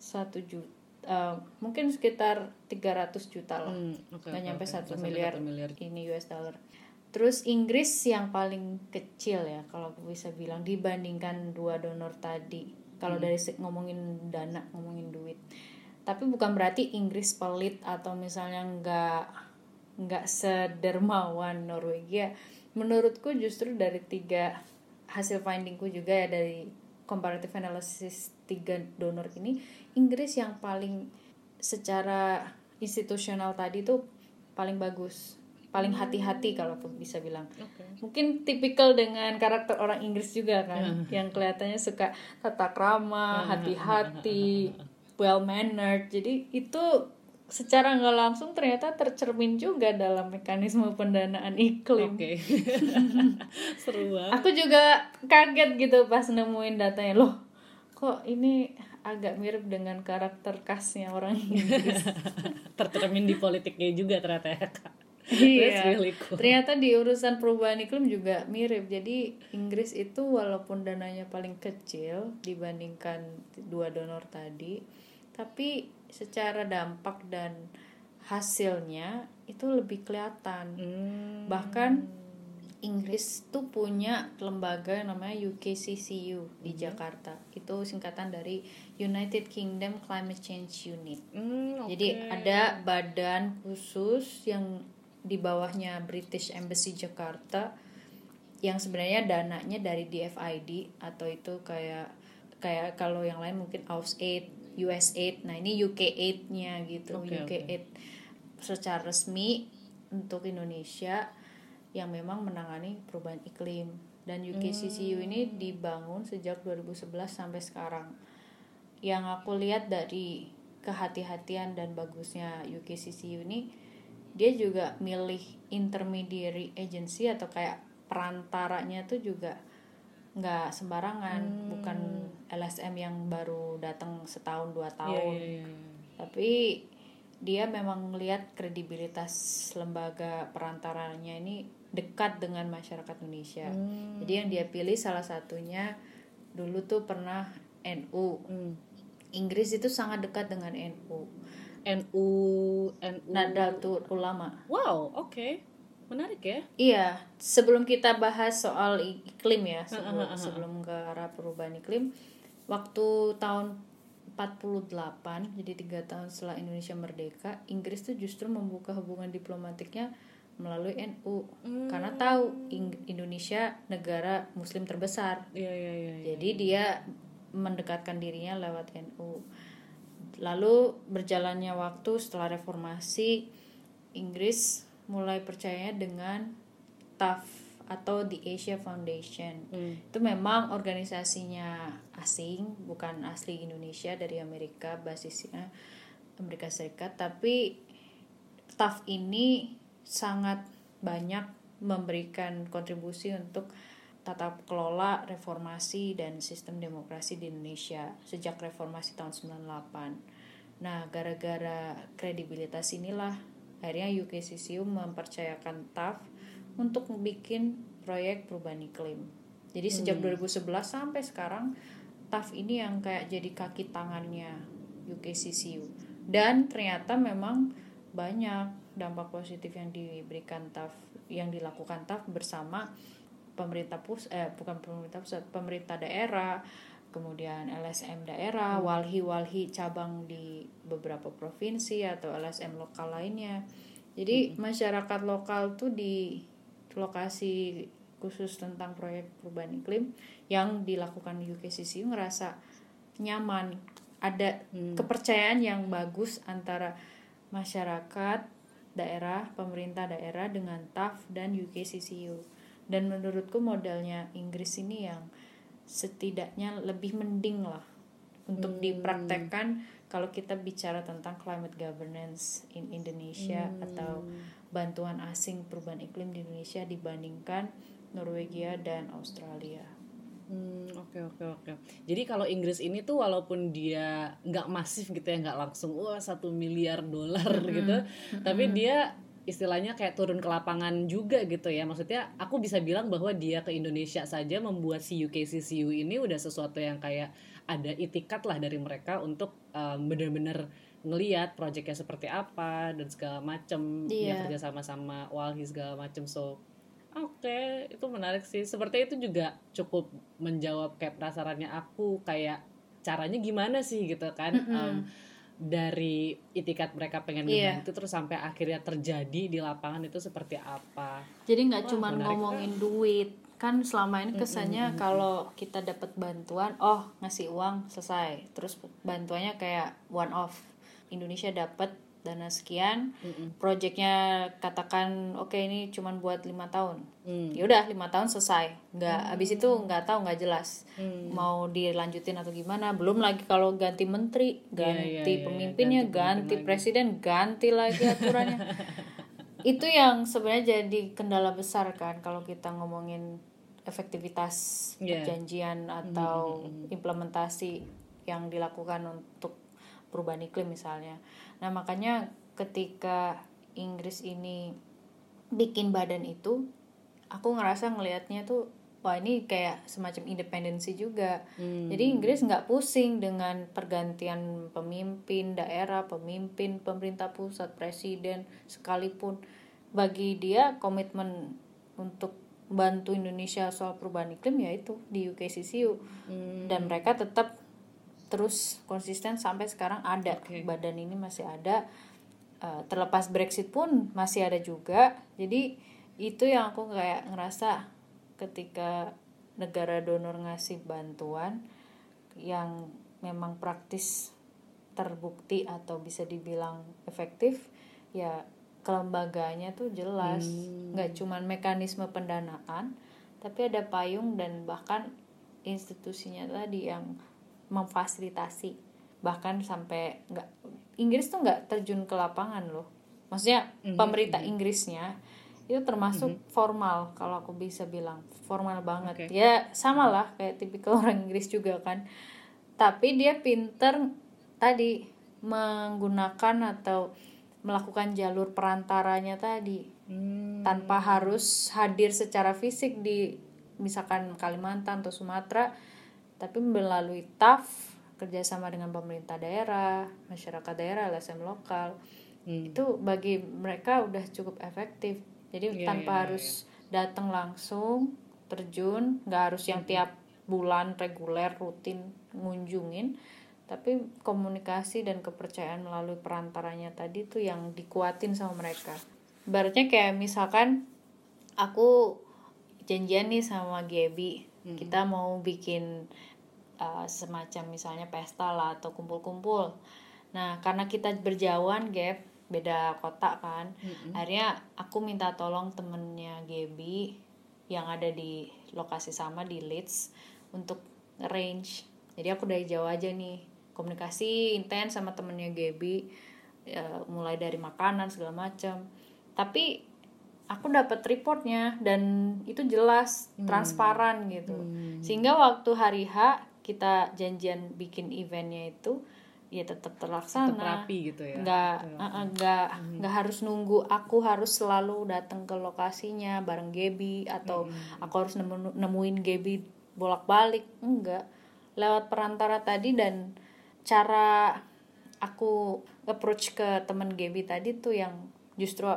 satu juta eh, mungkin sekitar 300 juta lah Hmm, oke, nggak nyampe satu sampai miliar, miliar. ini US dollar. Terus Inggris yang paling kecil ya kalau bisa bilang dibandingkan dua donor tadi. Kalau Hmm. dari ngomongin dana, ngomongin duit. Tapi bukan berarti Inggris pelit atau misalnya nggak nggak sedermawan Norwegia. Menurutku justru dari tiga hasil findingku juga ya dari comparative analysis tiga donor ini Inggris yang paling secara institusional tadi tuh paling bagus paling hati-hati kalau aku bisa bilang Oke. mungkin tipikal dengan karakter orang Inggris juga kan yang kelihatannya suka tata krama hati-hati well mannered jadi itu secara nggak langsung ternyata tercermin juga dalam mekanisme pendanaan iklim Oke. [LAUGHS] Seru banget. aku juga kaget gitu pas nemuin datanya loh kok ini agak mirip dengan karakter khasnya orang Inggris [LAUGHS] Tercermin di politiknya juga ternyata ya, Kak. Iya. really cool. Ternyata di urusan perubahan iklim juga mirip. Jadi Inggris itu walaupun dananya paling kecil dibandingkan dua donor tadi, tapi secara dampak dan hasilnya itu lebih kelihatan. Hmm. Bahkan Inggris tuh punya lembaga yang namanya UKCCU di Jakarta. Itu singkatan dari United Kingdom Climate Change Unit. Hmm, oke. Jadi ada badan khusus yang di bawahnya British Embassy Jakarta yang sebenarnya dananya dari DFID atau itu kayak kayak kalau yang lain mungkin AusAid, USAID. Nah, ini UK Aid-nya gitu. Oke, UK oke. Aid secara resmi untuk Indonesia yang memang menangani perubahan iklim. Dan UKCCU ini dibangun sejak 2011 sampai sekarang yang aku lihat dari kehati-hatian dan bagusnya UKCCU ini dia juga milih intermediary agency atau kayak perantaranya tuh juga nggak sembarangan bukan LSM yang baru datang setahun dua Iya, tahun iya, iya, iya. tapi dia memang melihat kredibilitas lembaga perantaranya ini dekat dengan masyarakat Indonesia Hmm. jadi yang dia pilih salah satunya dulu tuh pernah NU Hmm. Inggris itu sangat dekat dengan NU NU NU. Nahdlatul Ulama Wow, oke. Menarik ya. Iya, sebelum kita bahas soal iklim ya, sebelum, sebelum ke arah perubahan iklim, waktu tahun 48, jadi tiga tahun setelah Indonesia merdeka, Inggris tuh justru membuka hubungan diplomatiknya melalui NU, karena tahu Indonesia negara Muslim terbesar, Iya, iya, iya. iya. jadi dia mendekatkan dirinya lewat NU. Lalu berjalannya waktu setelah reformasi, Inggris mulai percaya dengan TAF atau the Asia Foundation. Hmm. Itu memang organisasinya asing, bukan asli Indonesia dari Amerika, basisnya Amerika Serikat, tapi staff ini sangat banyak memberikan kontribusi untuk tata kelola reformasi dan sistem demokrasi di Indonesia sejak reformasi tahun 98. Nah, gara-gara kredibilitas inilah akhirnya UKCCU mempercayakan TAF untuk bikin proyek perubahan iklim. Jadi sejak Hmm. 2011 sampai sekarang TAF ini yang kayak jadi kaki tangannya UKCCU. Dan ternyata memang banyak dampak positif yang diberikan TAF yang dilakukan TAF bersama pemerintah pus eh bukan pemerintah pusat pemerintah daerah kemudian LSM daerah walhi-walhi cabang di beberapa provinsi atau LSM lokal lainnya. Jadi masyarakat lokal tuh di lokasi khusus tentang proyek perubahan iklim yang dilakukan di UKCCU ngerasa nyaman. Ada kepercayaan yang bagus antara masyarakat daerah pemerintah daerah dengan TAF dan UKCCU dan menurutku modelnya Inggris ini yang setidaknya lebih mending lah untuk dipraktekkan kalau kita bicara tentang climate governance in Indonesia atau bantuan asing perubahan iklim di Indonesia dibandingkan Norwegia dan Australia. Hmm, oke oke oke. Jadi kalau Inggris ini tuh walaupun dia nggak masif gitu ya, nggak langsung wah satu miliar dolar gitu, tapi dia istilahnya kayak turun ke lapangan juga gitu ya. Maksudnya aku bisa bilang bahwa dia ke Indonesia saja membuat si UKCCU ini udah sesuatu yang kayak ada itikat lah dari mereka untuk um, bener-bener ngeliat proyeknya seperti apa dan segala macem dia Iya. kerja sama-sama Walhi segala macem so Oke, itu menarik sih. Seperti itu juga cukup menjawab kayak penasarannya aku kayak caranya gimana sih gitu kan Em, dari itikat mereka pengen Iya. ngebantu terus sampai akhirnya terjadi di lapangan itu seperti apa? Jadi nggak cuma ngomongin duit, kan selama ini kesannya kalau kita dapat bantuan, oh ngasih uang selesai, terus bantuannya kayak one off. Indonesia dapat dana sekian, proyeknya katakan oke ini cuma buat lima tahun, Hmm. ya udah lima tahun selesai, nggak habis itu nggak tahu nggak jelas Hmm. mau dilanjutin atau gimana. Belum lagi kalau ganti menteri, ganti iya, iya, pemimpinnya, ganti ganti, pemimpin lagi. presiden, ganti lagi aturannya. [LAUGHS] itu yang sebenarnya jadi kendala besar kan kalau kita ngomongin efektivitas Iya. perjanjian atau implementasi yang dilakukan untuk perubahan iklim misalnya. Nah, makanya ketika Inggris ini bikin badan itu, aku ngerasa ngelihatnya tuh wah ini kayak semacam independensi juga. Jadi Inggris nggak pusing dengan pergantian pemimpin daerah, pemimpin pemerintah pusat, presiden sekalipun. Bagi dia komitmen untuk bantu Indonesia soal perubahan iklim yaitu di UKCCU dan mereka tetap terus konsisten sampai sekarang ada. Oke. badan ini masih ada. Eh, terlepas Brexit pun masih ada juga. Jadi itu yang aku kayak ngerasa ketika negara donor ngasih bantuan yang memang praktis terbukti atau bisa dibilang efektif ya kelembagaannya tuh jelas. Nggak cuman mekanisme pendanaan tapi ada payung dan bahkan institusinya tadi yang memfasilitasi. Bahkan sampai nggak Inggris tuh nggak terjun ke lapangan loh. Maksudnya pemerintah Inggrisnya itu termasuk formal kalau aku bisa bilang. Formal banget. Oke. ya sama lah kayak tipikal [LAUGHS] orang Inggris juga kan. Tapi dia pinter tadi menggunakan atau melakukan jalur perantaranya tadi. Hmm. tanpa harus hadir secara fisik di misalkan Kalimantan atau Sumatera tapi melalui TAF kerjasama dengan pemerintah daerah masyarakat daerah LSM lokal Hmm. itu bagi mereka udah cukup efektif. Jadi Iya, tanpa iya, harus datang langsung terjun nggak harus yang tiap bulan reguler rutin ngunjungin tapi komunikasi dan kepercayaan melalui perantaranya tadi tuh yang dikuatin sama mereka. Ibaratnya kayak misalkan aku janjian nih sama Gaby kita mau bikin uh, semacam misalnya pesta lah atau kumpul-kumpul. Nah karena kita berjauhan Gap beda kota kan akhirnya aku minta tolong temennya Gaby yang ada di lokasi sama di Leeds untuk range jadi aku dari jauh aja nih komunikasi intens sama temennya Gaby ya, mulai dari makanan segala macam. Tapi aku dapat reportnya dan itu jelas transparan gitu. Sehingga waktu hari H kita janjian bikin eventnya itu ya tetap terlaksana. Tetap rapi gitu ya. nggak uh, uh, nggak nggak harus nunggu aku harus selalu datang ke lokasinya bareng Gebi atau aku harus nemu, nemuin Gebi bolak-balik. Enggak lewat perantara tadi dan cara aku approach ke temen Gebi tadi tuh yang justru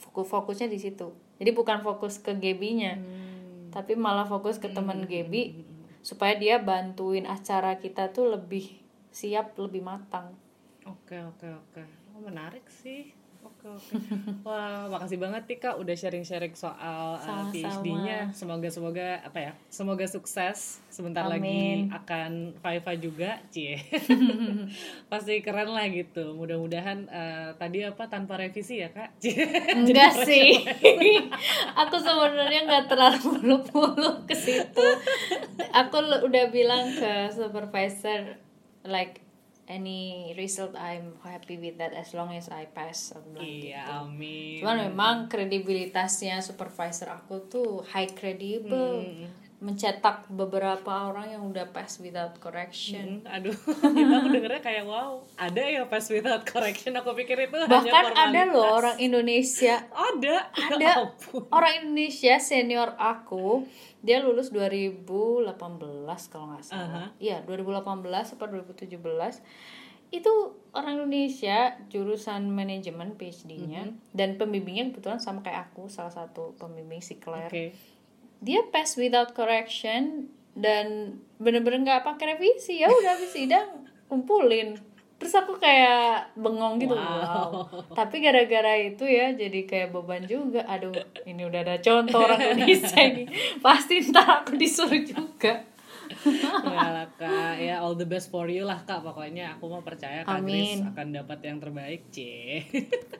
fokus fokusnya di situ. Jadi bukan fokus ke Gebinya tapi malah fokus ke temen Gebi supaya dia bantuin acara kita tuh lebih siap lebih matang Oke oke oke. Oh, menarik sih. Oke oke. Wah makasih banget nih kak udah sharing-sharing soal uh, Sama-sama. PhD-nya. Semoga semoga apa ya? Semoga sukses. Sebentar Amin. lagi akan Viva juga, cie. [LAUGHS] Pasti keren lah gitu. Mudah-mudahan uh, tadi apa tanpa revisi ya kak? [LAUGHS] Cie. enggak sih [LAUGHS] aku sebenarnya nggak terlalu muluk-muluk ke situ aku udah bilang ke supervisor like any result I'm happy with that as long as I pass aku bilang gitu. Iya amin. cuman memang kredibilitasnya supervisor aku tuh high credible mencetak beberapa orang yang udah pass without correction. Hmm, aduh, [LAUGHS] kita aku dengernya kayak wow, ada ya pas without correction. Aku pikir itu hanya bahkan ada loh orang Indonesia. Ada, [LAUGHS] Ya ada ampun. orang Indonesia senior aku dia lulus 2018 kalau nggak salah. Iya 2018 atau 2017 itu orang Indonesia jurusan manajemen PhD-nya dan pembimbingnya kebetulan sama kayak aku salah satu pembimbing si Claire. Oke. Dia pass without correction dan bener-bener nggak pakai revisi. Ya udah habis sidang kumpulin. Terus aku kayak bengong gitu. Wow. [LAUGHS] tapi gara-gara itu ya jadi kayak beban juga. Aduh ini udah ada contoh orang Indonesia ini. [LAUGHS] Pasti ntar aku disuruh juga Enggak lah kak, ya all the best for you lah kak. Pokoknya aku mau percaya kak Amin. akan dapat yang terbaik, c.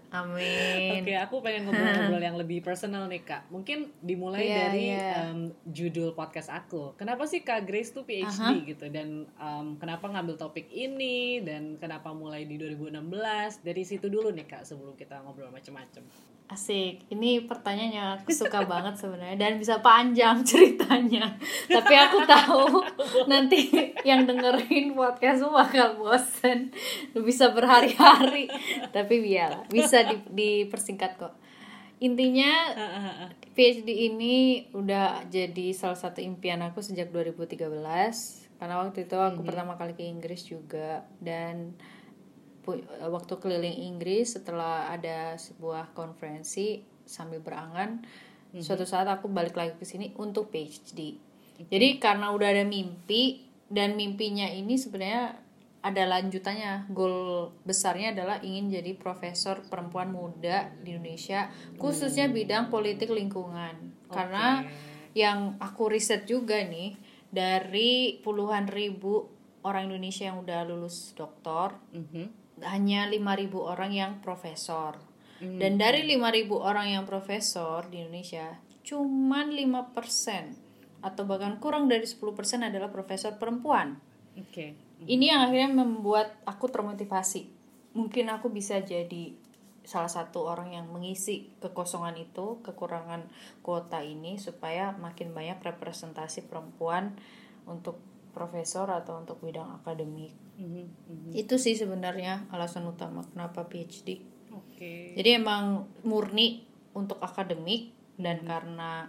amin Oke, aku pengen ngobrol-ngobrol yang lebih personal nih kak. Mungkin dimulai Iya, dari iya. em, judul podcast aku. Kenapa sih kak Grace tuh PhD gitu dan em, kenapa ngambil topik ini dan kenapa mulai di 2016? Dari situ dulu nih kak sebelum kita ngobrol macem-macem. Asik, ini pertanyaannya aku suka banget sebenarnya dan bisa panjang [LAUGHS] ceritanya. Tapi aku tahu nanti yang dengerin podcast bakal bosen, bisa berhari-hari. Tapi biarlah, bisa di- dipersingkat kok. Intinya PhD ini udah jadi salah satu impian aku sejak 2013 karena waktu itu aku pertama kali ke Inggris juga dan waktu keliling Inggris setelah ada sebuah konferensi sambil berangan suatu saat aku balik lagi ke sini untuk PhD jadi karena udah ada mimpi dan mimpinya ini sebenarnya ada lanjutannya. Goal besarnya adalah ingin jadi profesor perempuan muda di Indonesia khususnya bidang politik lingkungan. Karena yang aku riset juga nih dari puluhan ribu orang Indonesia yang udah lulus doktor Mhm. Hanya 5.000 orang yang profesor. Dan dari 5.000 orang yang profesor di Indonesia, cuman 5% atau bahkan kurang dari 10% adalah profesor perempuan. Oke. Ini yang akhirnya membuat aku termotivasi. Mungkin aku bisa jadi salah satu orang yang mengisi kekosongan itu, kekurangan kuota ini supaya makin banyak representasi perempuan untuk profesor atau untuk bidang akademik. Mhm, mhm. Itu sih sebenarnya alasan utama kenapa PhD. Oke. Jadi emang murni untuk akademik dan karena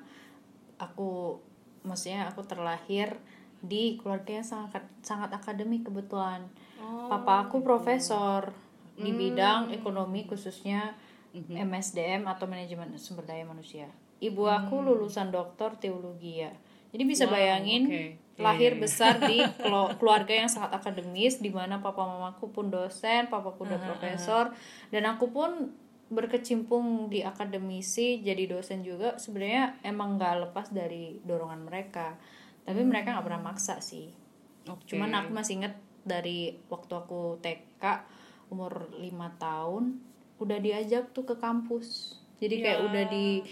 aku maksudnya aku terlahir di keluarga yang sangat sangat akademik kebetulan. Papa aku profesor di bidang ekonomi khususnya MSDM atau manajemen sumber daya manusia. Ibu aku lulusan doktor teologi ya. Jadi bisa Wow, bayangin oke. Lahir besar di [LAUGHS] keluarga yang sangat akademis di mana papa mamaku pun dosen, papa pun udah profesor dan aku pun berkecimpung di akademisi jadi dosen juga sebenarnya emang nggak lepas dari dorongan mereka. Tapi mereka nggak pernah maksa sih. Oke. Cuman aku masih inget dari waktu aku TK umur 5 tahun udah diajak tuh ke kampus. Jadi kayak Ya. udah di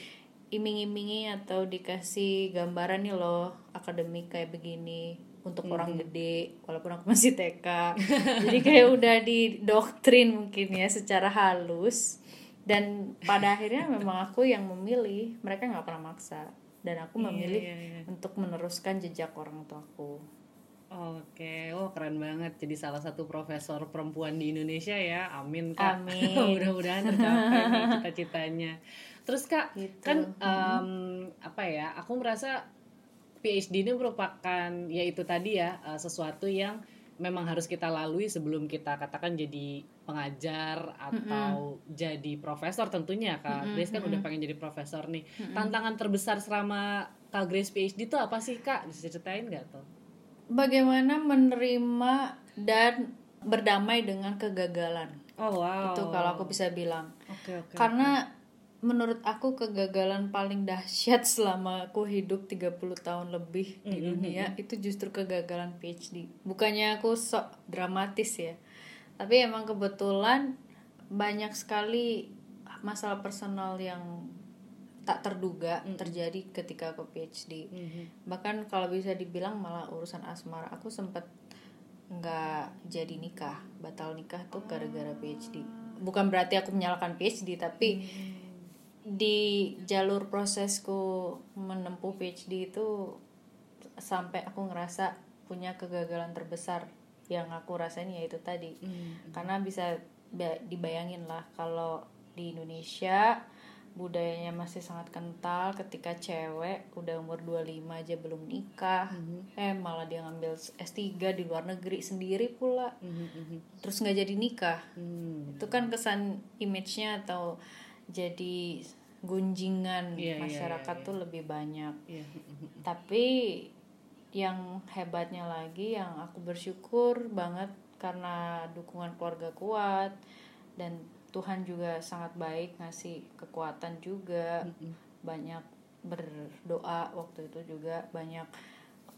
iming-imingi atau dikasih gambaran nih loh akademik kayak begini untuk orang gede walaupun aku masih TK [LAUGHS] jadi kayak udah didoktrin mungkin ya secara halus dan pada akhirnya memang aku yang memilih mereka nggak pernah maksa dan aku memilih iya, iya. untuk meneruskan jejak orang tuaku Oke, oh keren banget. Jadi salah satu profesor perempuan di Indonesia ya. Amin kak. Amin. [LAUGHS] Mudah-mudahan tercapai cita-citanya. Terus kak, Gitu. kan em, apa ya? Aku merasa PhD ini merupakan ya itu tadi ya eh, sesuatu yang memang harus kita lalui sebelum kita katakan jadi pengajar atau jadi profesor tentunya kak. Grace kan udah pengen jadi profesor nih. Tantangan terbesar selama kak Grace PhD itu apa sih kak? Bisa ceritain nggak tuh? bagaimana menerima dan berdamai dengan kegagalan Oh wow. itu kalau aku bisa bilang Oke oke. karena menurut aku kegagalan paling dahsyat selama aku hidup 30 tahun lebih di dunia itu justru kegagalan PhD bukannya aku sok dramatis ya tapi emang kebetulan banyak sekali masalah personal yang tak terduga terjadi ketika aku PhD bahkan kalau bisa dibilang malah urusan asmara. Aku sempat nggak jadi nikah. Batal nikah tuh gara-gara PhD bukan berarti aku menyalahkan PhD tapi di jalur prosesku menempuh PhD itu sampai aku ngerasa punya kegagalan terbesar yang aku rasain yaitu tadi. Karena bisa ba- dibayangin lah kalau di Indonesia budayanya masih sangat kental ketika cewek udah umur 25 aja belum nikah eh malah dia ngambil S3 di luar negeri sendiri pula. Terus nggak jadi nikah. Hmm. itu kan kesan image-nya atau jadi gunjingan Iya, iya, masyarakat iya, tuh lebih banyak. Iya. tapi yang hebatnya lagi yang aku bersyukur banget karena dukungan keluarga kuat dan Tuhan juga sangat baik ngasih kekuatan juga. Banyak berdoa waktu itu juga banyak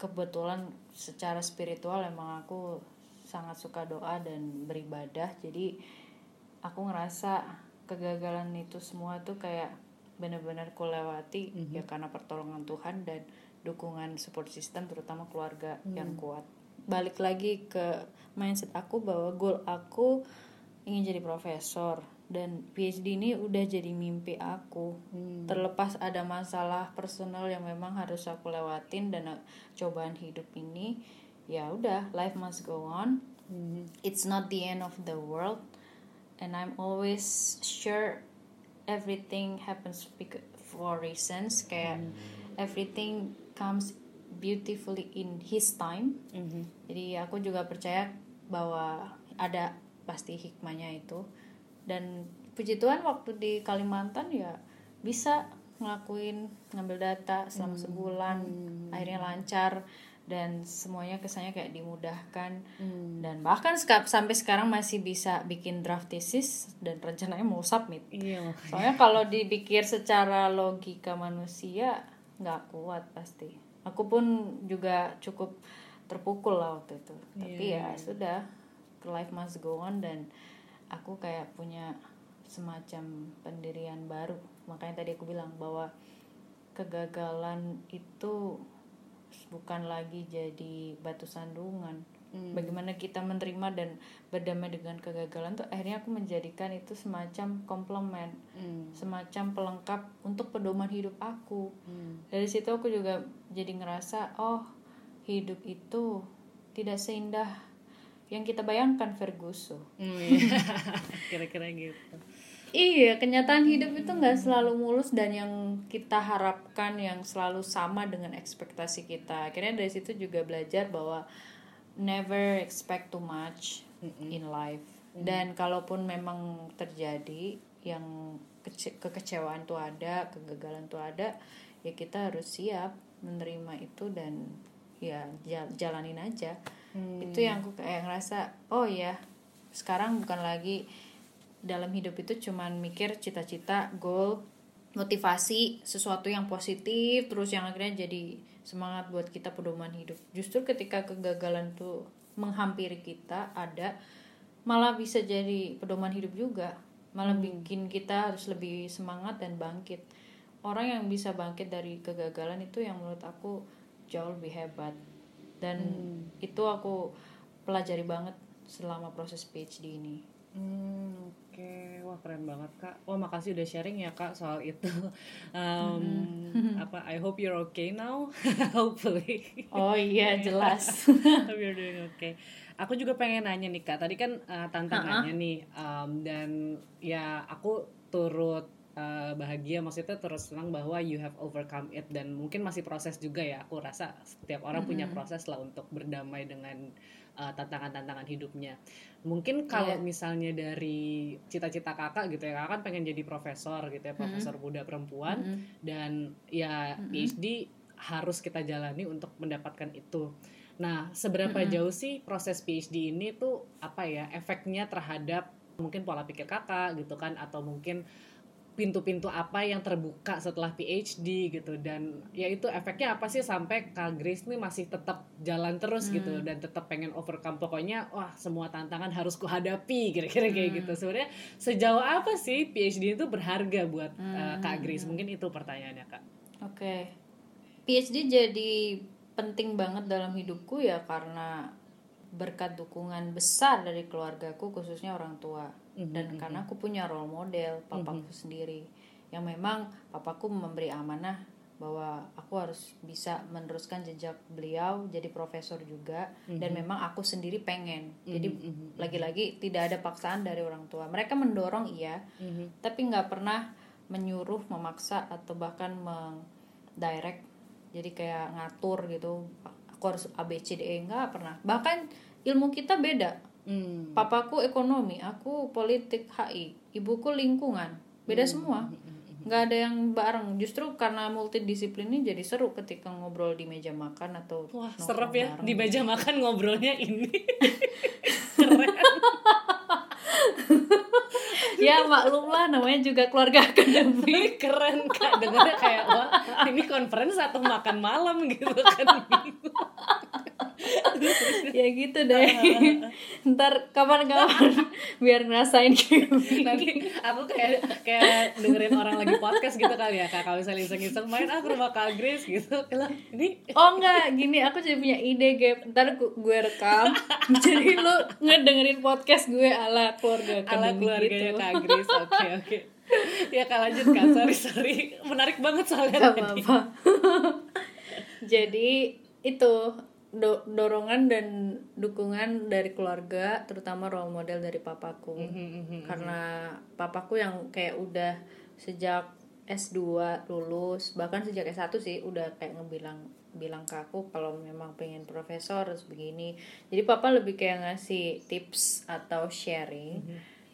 kebetulan secara spiritual emang aku sangat suka doa dan beribadah. Jadi aku ngerasa kegagalan itu semua tuh kayak benar-benar ku lewati ya karena pertolongan Tuhan dan dukungan support system terutama keluarga yang kuat. Balik lagi ke mindset aku bahwa goal aku ingin jadi profesor dan PhD ini udah jadi mimpi aku. Terlepas ada masalah personal yang memang harus aku lewatin dan uh, cobaan hidup ini ya udah life must go on. It's not the end of the world and I'm always sure everything happens for reasons. Kayak everything comes beautifully in his time. Jadi aku juga percaya bahwa ada pasti hikmahnya itu. Dan puji Tuhan waktu di Kalimantan ya bisa ngelakuin ngambil data selama sebulan akhirnya lancar dan semuanya kesannya kayak dimudahkan. Dan bahkan seka- sampai sekarang masih bisa bikin draft thesis dan rencananya mau submit. Iya. soalnya kalau dipikir secara logika manusia nggak kuat pasti. Aku pun juga cukup terpukul lah waktu itu. Tapi ya sudah life must go on dan aku kayak punya semacam pendirian baru. Makanya tadi aku bilang bahwa kegagalan itu bukan lagi jadi batu sandungan. Bagaimana kita menerima dan berdamai dengan kegagalan tuh akhirnya aku menjadikan itu semacam komplement semacam pelengkap untuk pedoman hidup aku. Dari situ aku juga jadi ngerasa oh hidup itu tidak seindah yang kita bayangkan Ferguson. Hmm, iya. [LAUGHS] Kira-kira gitu. Iya, kenyataan hidup itu nggak selalu mulus dan yang kita harapkan yang selalu sama dengan ekspektasi kita. Akhirnya dari situ juga belajar bahwa never expect too much in life. Dan kalaupun memang terjadi yang kece- kekecewaan tuh ada, kegagalan tuh ada, ya kita harus siap menerima itu dan ya jal- jalanin aja. Itu yang aku kayak ngerasa, oh ya, sekarang bukan lagi dalam hidup itu cuman mikir cita-cita, goal, motivasi, sesuatu yang positif, terus yang akhirnya jadi semangat buat kita pedoman hidup. Justru ketika kegagalan tuh menghampiri kita ada, malah bisa jadi pedoman hidup juga. Malah bikin kita harus lebih semangat dan bangkit. Orang yang bisa bangkit dari kegagalan itu yang menurut aku jauh lebih hebat. dan itu aku pelajari banget selama proses PhD ini Hmm, Oke, wah keren banget kak. Wah makasih udah sharing ya kak soal itu. [LAUGHS] Um, Apa? I hope you're okay now. [LAUGHS] Hopefully. oh iya jelas [LAUGHS] hope you're doing okay. Aku juga pengen nanya nih kak. Tadi kan uh, tantangannya nih um, dan ya aku turut uh, bahagia maksudnya terus senang bahwa you have overcome it dan mungkin masih proses juga ya. Aku rasa setiap orang punya proses lah untuk berdamai dengan uh, tantangan-tantangan hidupnya. Mungkin kalau misalnya dari cita-cita kakak gitu ya, kakak kan pengen jadi profesor gitu ya, profesor muda perempuan. Dan ya PhD harus kita jalani untuk mendapatkan itu. Nah, seberapa jauh sih proses PhD ini tuh apa ya efeknya terhadap mungkin pola pikir kakak gitu kan atau mungkin pintu-pintu apa yang terbuka setelah PhD gitu. Dan ya itu efeknya apa sih sampai Kak Grace nih masih tetap jalan terus gitu dan tetap pengen overcome. Pokoknya wah semua tantangan harus kuhadapi [LAUGHS] kira-kira kayak gitu. Sebenarnya sejauh apa sih PhD itu berharga buat uh, Kak Grace? Mungkin itu pertanyaannya Kak. Oke. PhD jadi penting banget dalam hidupku ya karena berkat dukungan besar dari keluargaku khususnya orang tua dan karena aku punya role model papaku sendiri. Yang memang papaku memberi amanah bahwa aku harus bisa meneruskan jejak beliau jadi profesor juga. Dan memang aku sendiri pengen. Jadi lagi-lagi tidak ada paksaan dari orang tua. Mereka mendorong iya. Tapi nggak pernah menyuruh memaksa atau bahkan mendirect. Jadi kayak ngatur gitu. Aku harus A B C D E nggak pernah. Bahkan ilmu kita beda Hmm. papaku ekonomi aku politik HI ibuku lingkungan beda semua nggak ada yang bareng justru karena multidisiplin ini jadi seru ketika ngobrol di meja makan atau Wah, serem ya bareng. di meja makan ngobrolnya ini. [LAUGHS] ya maklum lah namanya juga keluarga akademik Keren Kak, dengarnya kayak wah, ini conference atau makan malam gitu kan. [LAUGHS] [LAUGHS] ya gitu [LAUGHS] deh [LAUGHS] ntar kapan-kapan biar ngerasain. Nanti aku kayak kayak dengerin orang lagi podcast gitu kali ya Kak. Kalau misalnya iseng-iseng main ah ke rumah Kak Grace gitu. Ini Oh enggak, gini aku jadi punya ide Gap Ntar gu- gue rekam Jadi lu ngedengerin podcast gue ala keluarga ala keluarganya gitu Kak Grace. Oke, oke. Ya Kak lanjut Kak, sorry sorry. Menarik banget soalnya Gak tadi. Jadi itu do- dorongan dan dukungan dari keluarga Terutama role model dari papaku. Mhm, Karena papaku yang kayak udah sejak S2 lulus Bahkan sejak S1 sih udah kayak ngebilang bilang ke aku kalau memang pengen profesor harus begini. Jadi papa lebih kayak ngasih tips atau sharing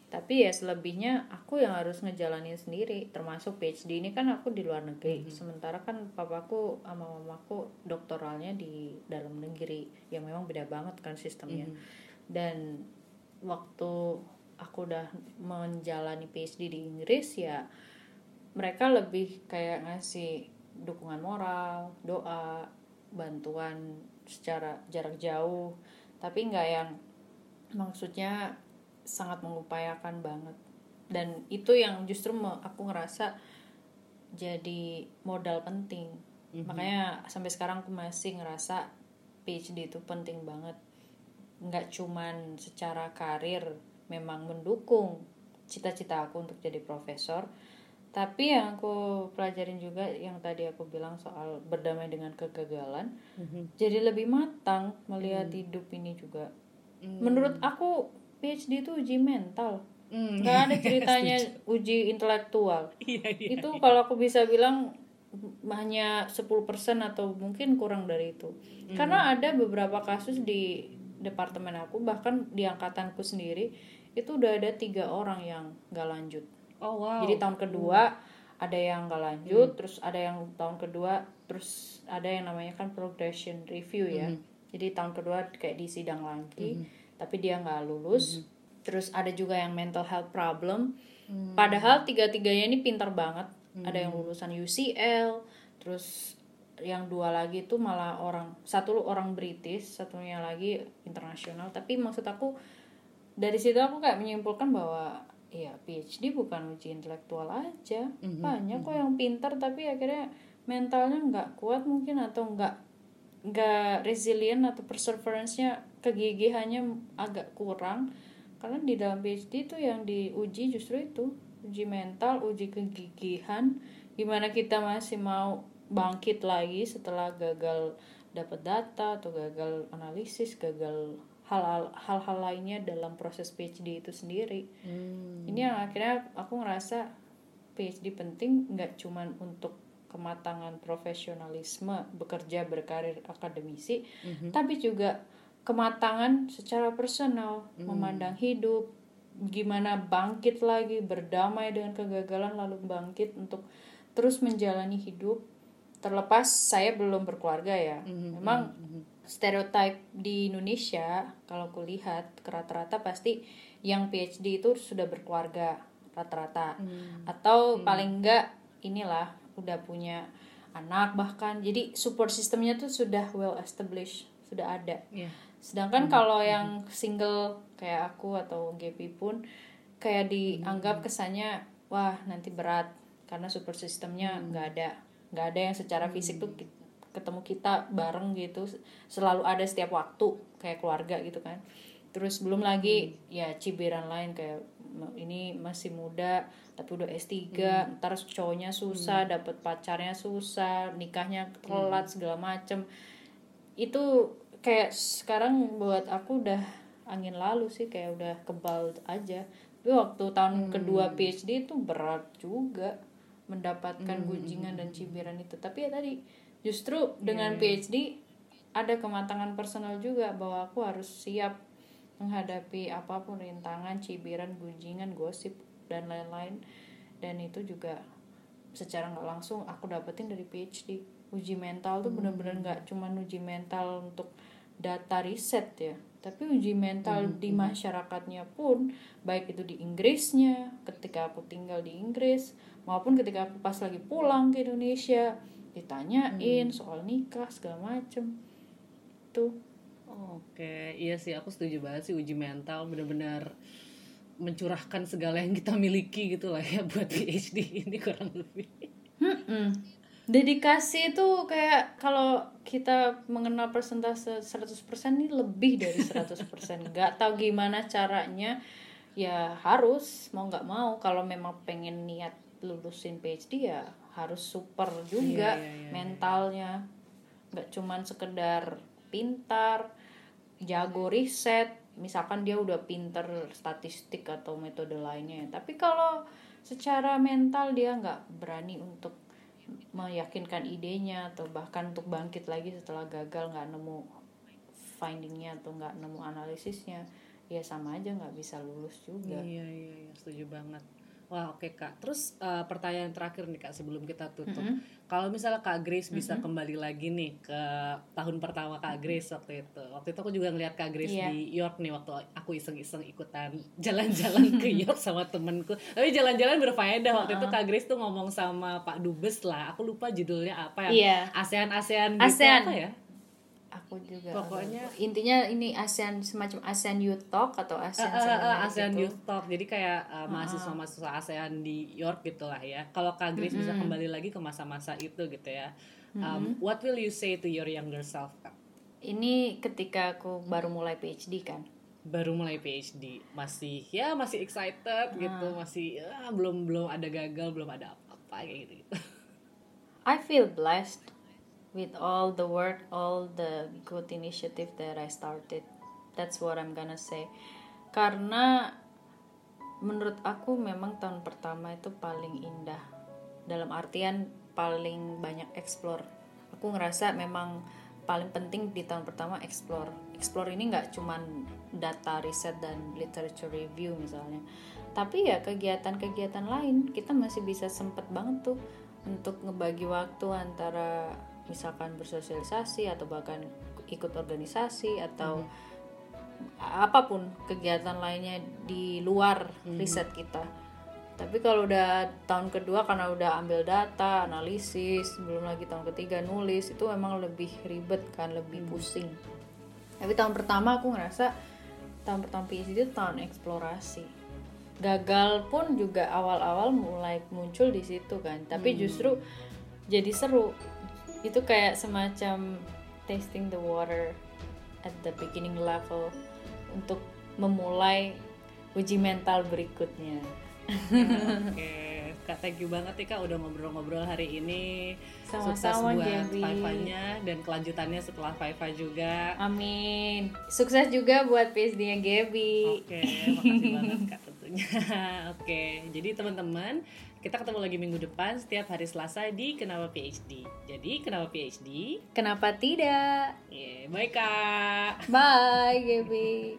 tapi ya selebihnya aku yang harus ngejalanin sendiri termasuk PhD ini kan aku di luar negeri. Sementara kan papaku sama mamaku doktoralnya di dalam negeri yang memang beda banget kan sistemnya. Dan waktu aku udah menjalani PhD di Inggris ya mereka lebih kayak ngasih dukungan moral, doa, bantuan secara jarak jauh, tapi nggak yang maksudnya sangat mengupayakan banget. Dan itu yang justru me- aku ngerasa jadi modal penting. Makanya sampai sekarang aku masih ngerasa PhD itu penting banget. Nggak cuman secara karir memang mendukung cita-cita aku untuk jadi profesor, tapi yang aku pelajarin juga yang tadi aku bilang soal berdamai dengan kegagalan jadi lebih matang melihat hidup ini juga menurut aku PhD itu uji mental. Hmm. nggak ada [LAUGHS] ceritanya uji intelektual. Iya, iya. itu kalau aku bisa bilang hanya 10% atau mungkin kurang dari itu. Karena ada beberapa kasus di departemen aku bahkan di angkatanku sendiri itu udah ada tiga orang yang nggak lanjut. Oh wow. jadi tahun kedua ada yang nggak lanjut, terus ada yang tahun kedua, terus ada yang namanya kan progression review ya. Jadi tahun kedua kayak di sidang lagi, tapi dia nggak lulus. Terus ada juga yang mental health problem. Padahal tiga-tiganya ini pintar banget. Ada yang lulusan UCL, terus yang dua lagi itu malah orang satu orang British, satunya lagi internasional. Tapi maksud aku dari situ aku kayak menyimpulkan bahwa ya PhD bukan uji intelektual aja banyak kok yang pintar tapi akhirnya mentalnya nggak kuat mungkin atau nggak nggak resilient atau perseverance-nya kegigihannya agak kurang. Karena di dalam PhD itu yang diuji justru itu uji mental uji kegigihan. Gimana kita masih mau bangkit lagi setelah gagal dapat data atau gagal analisis gagal hal-hal lainnya dalam proses PhD itu sendiri. Hmm. ini yang akhirnya aku ngerasa PhD penting nggak cuman untuk kematangan profesionalisme bekerja berkarir akademisi Mhm. tapi juga kematangan secara personal Hmm. memandang hidup gimana bangkit lagi berdamai dengan kegagalan lalu bangkit untuk terus menjalani hidup terlepas saya belum berkeluarga ya Mhm, memang mhm. stereotip di Indonesia kalau kulihat rata-rata pasti yang PhD itu sudah berkeluarga rata-rata Hmm. atau paling enggak inilah udah punya anak bahkan. Jadi support sistemnya tuh sudah well established sudah ada. Iya. sedangkan kalau yang single kayak aku atau GP pun kayak dianggap kesannya wah nanti berat. Karena support sistemnya nggak ada. Nggak ada yang secara fisik tuh ketemu kita bareng gitu. Selalu ada setiap waktu kayak keluarga gitu kan. Terus belum lagi ya cibiran lain kayak ini masih muda tapi udah S3 ntar cowoknya susah dapet pacarnya susah nikahnya telat segala macem. Itu kayak sekarang buat aku udah angin lalu sih kayak udah kebal aja. Tapi waktu tahun kedua PhD itu berat juga mendapatkan gunjingan dan cibiran itu. Tapi ya tadi justru dengan PhD ada kematangan personal juga bahwa aku harus siap menghadapi apa pun rintangan cibiran gunjingan gosip dan lain-lain. Dan itu juga secara nggak langsung aku dapetin dari PhD uji mental tuh bener-bener nggak cuman uji mental untuk data riset ya. Tapi uji mental di masyarakatnya pun baik itu di Inggrisnya ketika aku tinggal di Inggris maupun ketika aku pas lagi pulang ke Indonesia ditanyain soal nikah segala macem. Tuh Oke, iya sih aku setuju banget sih uji mental benar-benar mencurahkan segala yang kita miliki gitu lah ya buat PhD ini kurang lebih. Mm-mm. Dedikasi itu kayak kalau kita mengenal persentase 100% ini lebih dari 100%. [LAUGHS] Gak tahu gimana caranya ya harus mau nggak mau kalau memang pengen niat lulusin PhD ya harus super juga Iya, iya, iya, mentalnya. Nggak cuman sekedar pintar, jago riset, misalkan dia udah pinter statistik atau metode lainnya. Tapi kalau secara mental dia nggak berani untuk meyakinkan idenya atau bahkan untuk bangkit lagi setelah gagal nggak nemu findingnya atau nggak nemu analisisnya ya sama aja nggak bisa lulus juga Iya iya iya setuju banget. Wah oke kak. Terus eh, pertanyaan terakhir nih kak sebelum kita tutup. Kalau misalnya kak Grace bisa kembali lagi nih ke tahun pertama kak Grace waktu itu. Waktu itu aku juga ngeliat kak Grace Iya. di York nih waktu aku iseng-iseng ikutan [LAUGHS] jalan-jalan ke [LAUGHS] York sama temenku. Tapi jalan-jalan berfaedah waktu itu kak Grace tuh ngomong sama Pak Dubes lah. Aku lupa judulnya apa ya. Iya. ASEAN ASEAN gitu ASEAN. apa ya? Aku juga Pokoknya- agak- intinya ini ASEAN semacam ASEAN Youth Talk atau ASEAN Eh, eh, eh, seminar ASEAN gitu. Youth Talk. Jadi kayak uh, mahasiswa-mahasiswa ASEAN di York gitu lah ya. Kalau Kak Grace bisa kembali lagi ke masa-masa itu gitu ya. Um, what will you say to your younger self Kak? ini ketika aku baru mulai PhD kan? Baru mulai PhD masih ya masih excited gitu. Masih ya, belum belum ada gagal belum ada apa-apa kayak gitu, gitu. I feel blessed with all the work, all the good initiative that I started. That's what I'm gonna say. Karena menurut aku memang tahun pertama itu paling indah. Dalam artian paling banyak explore. Aku ngerasa memang paling penting di tahun pertama explore. Explore ini nggak cuman data riset dan literature review misalnya. Tapi ya kegiatan-kegiatan lain kita masih bisa sempet banget tuh untuk ngebagi waktu antara misalkan bersosialisasi atau bahkan ikut organisasi atau apa pun kegiatan lainnya di luar riset kita. Tapi kalau udah tahun kedua karena udah ambil data, analisis, belum lagi tahun ketiga nulis itu memang lebih ribet kan, lebih pusing. Tapi tahun pertama aku ngerasa tahun pertama PhD itu tahun eksplorasi. Gagal pun juga awal-awal mulai muncul di situ kan. Tapi justru jadi seru. Itu kayak semacam testing the water at the beginning level untuk memulai uji mental berikutnya. Oke, Kak thank you banget nih Kak udah ngobrol-ngobrol hari ini. Sama-sama, Sukses buat Gaby. Faifa-nya dan kelanjutannya setelah Faifa juga. Amin. Sukses juga buat PSD-nya Gaby. Oke, makasih banget Kak tentunya. [LAUGHS] Oke, jadi teman-teman, kita ketemu lagi minggu depan setiap hari Selasa di Kenapa PhD. Jadi, Kenapa PhD? Kenapa tidak? Yeah, bye Kak. Bye, Gaby.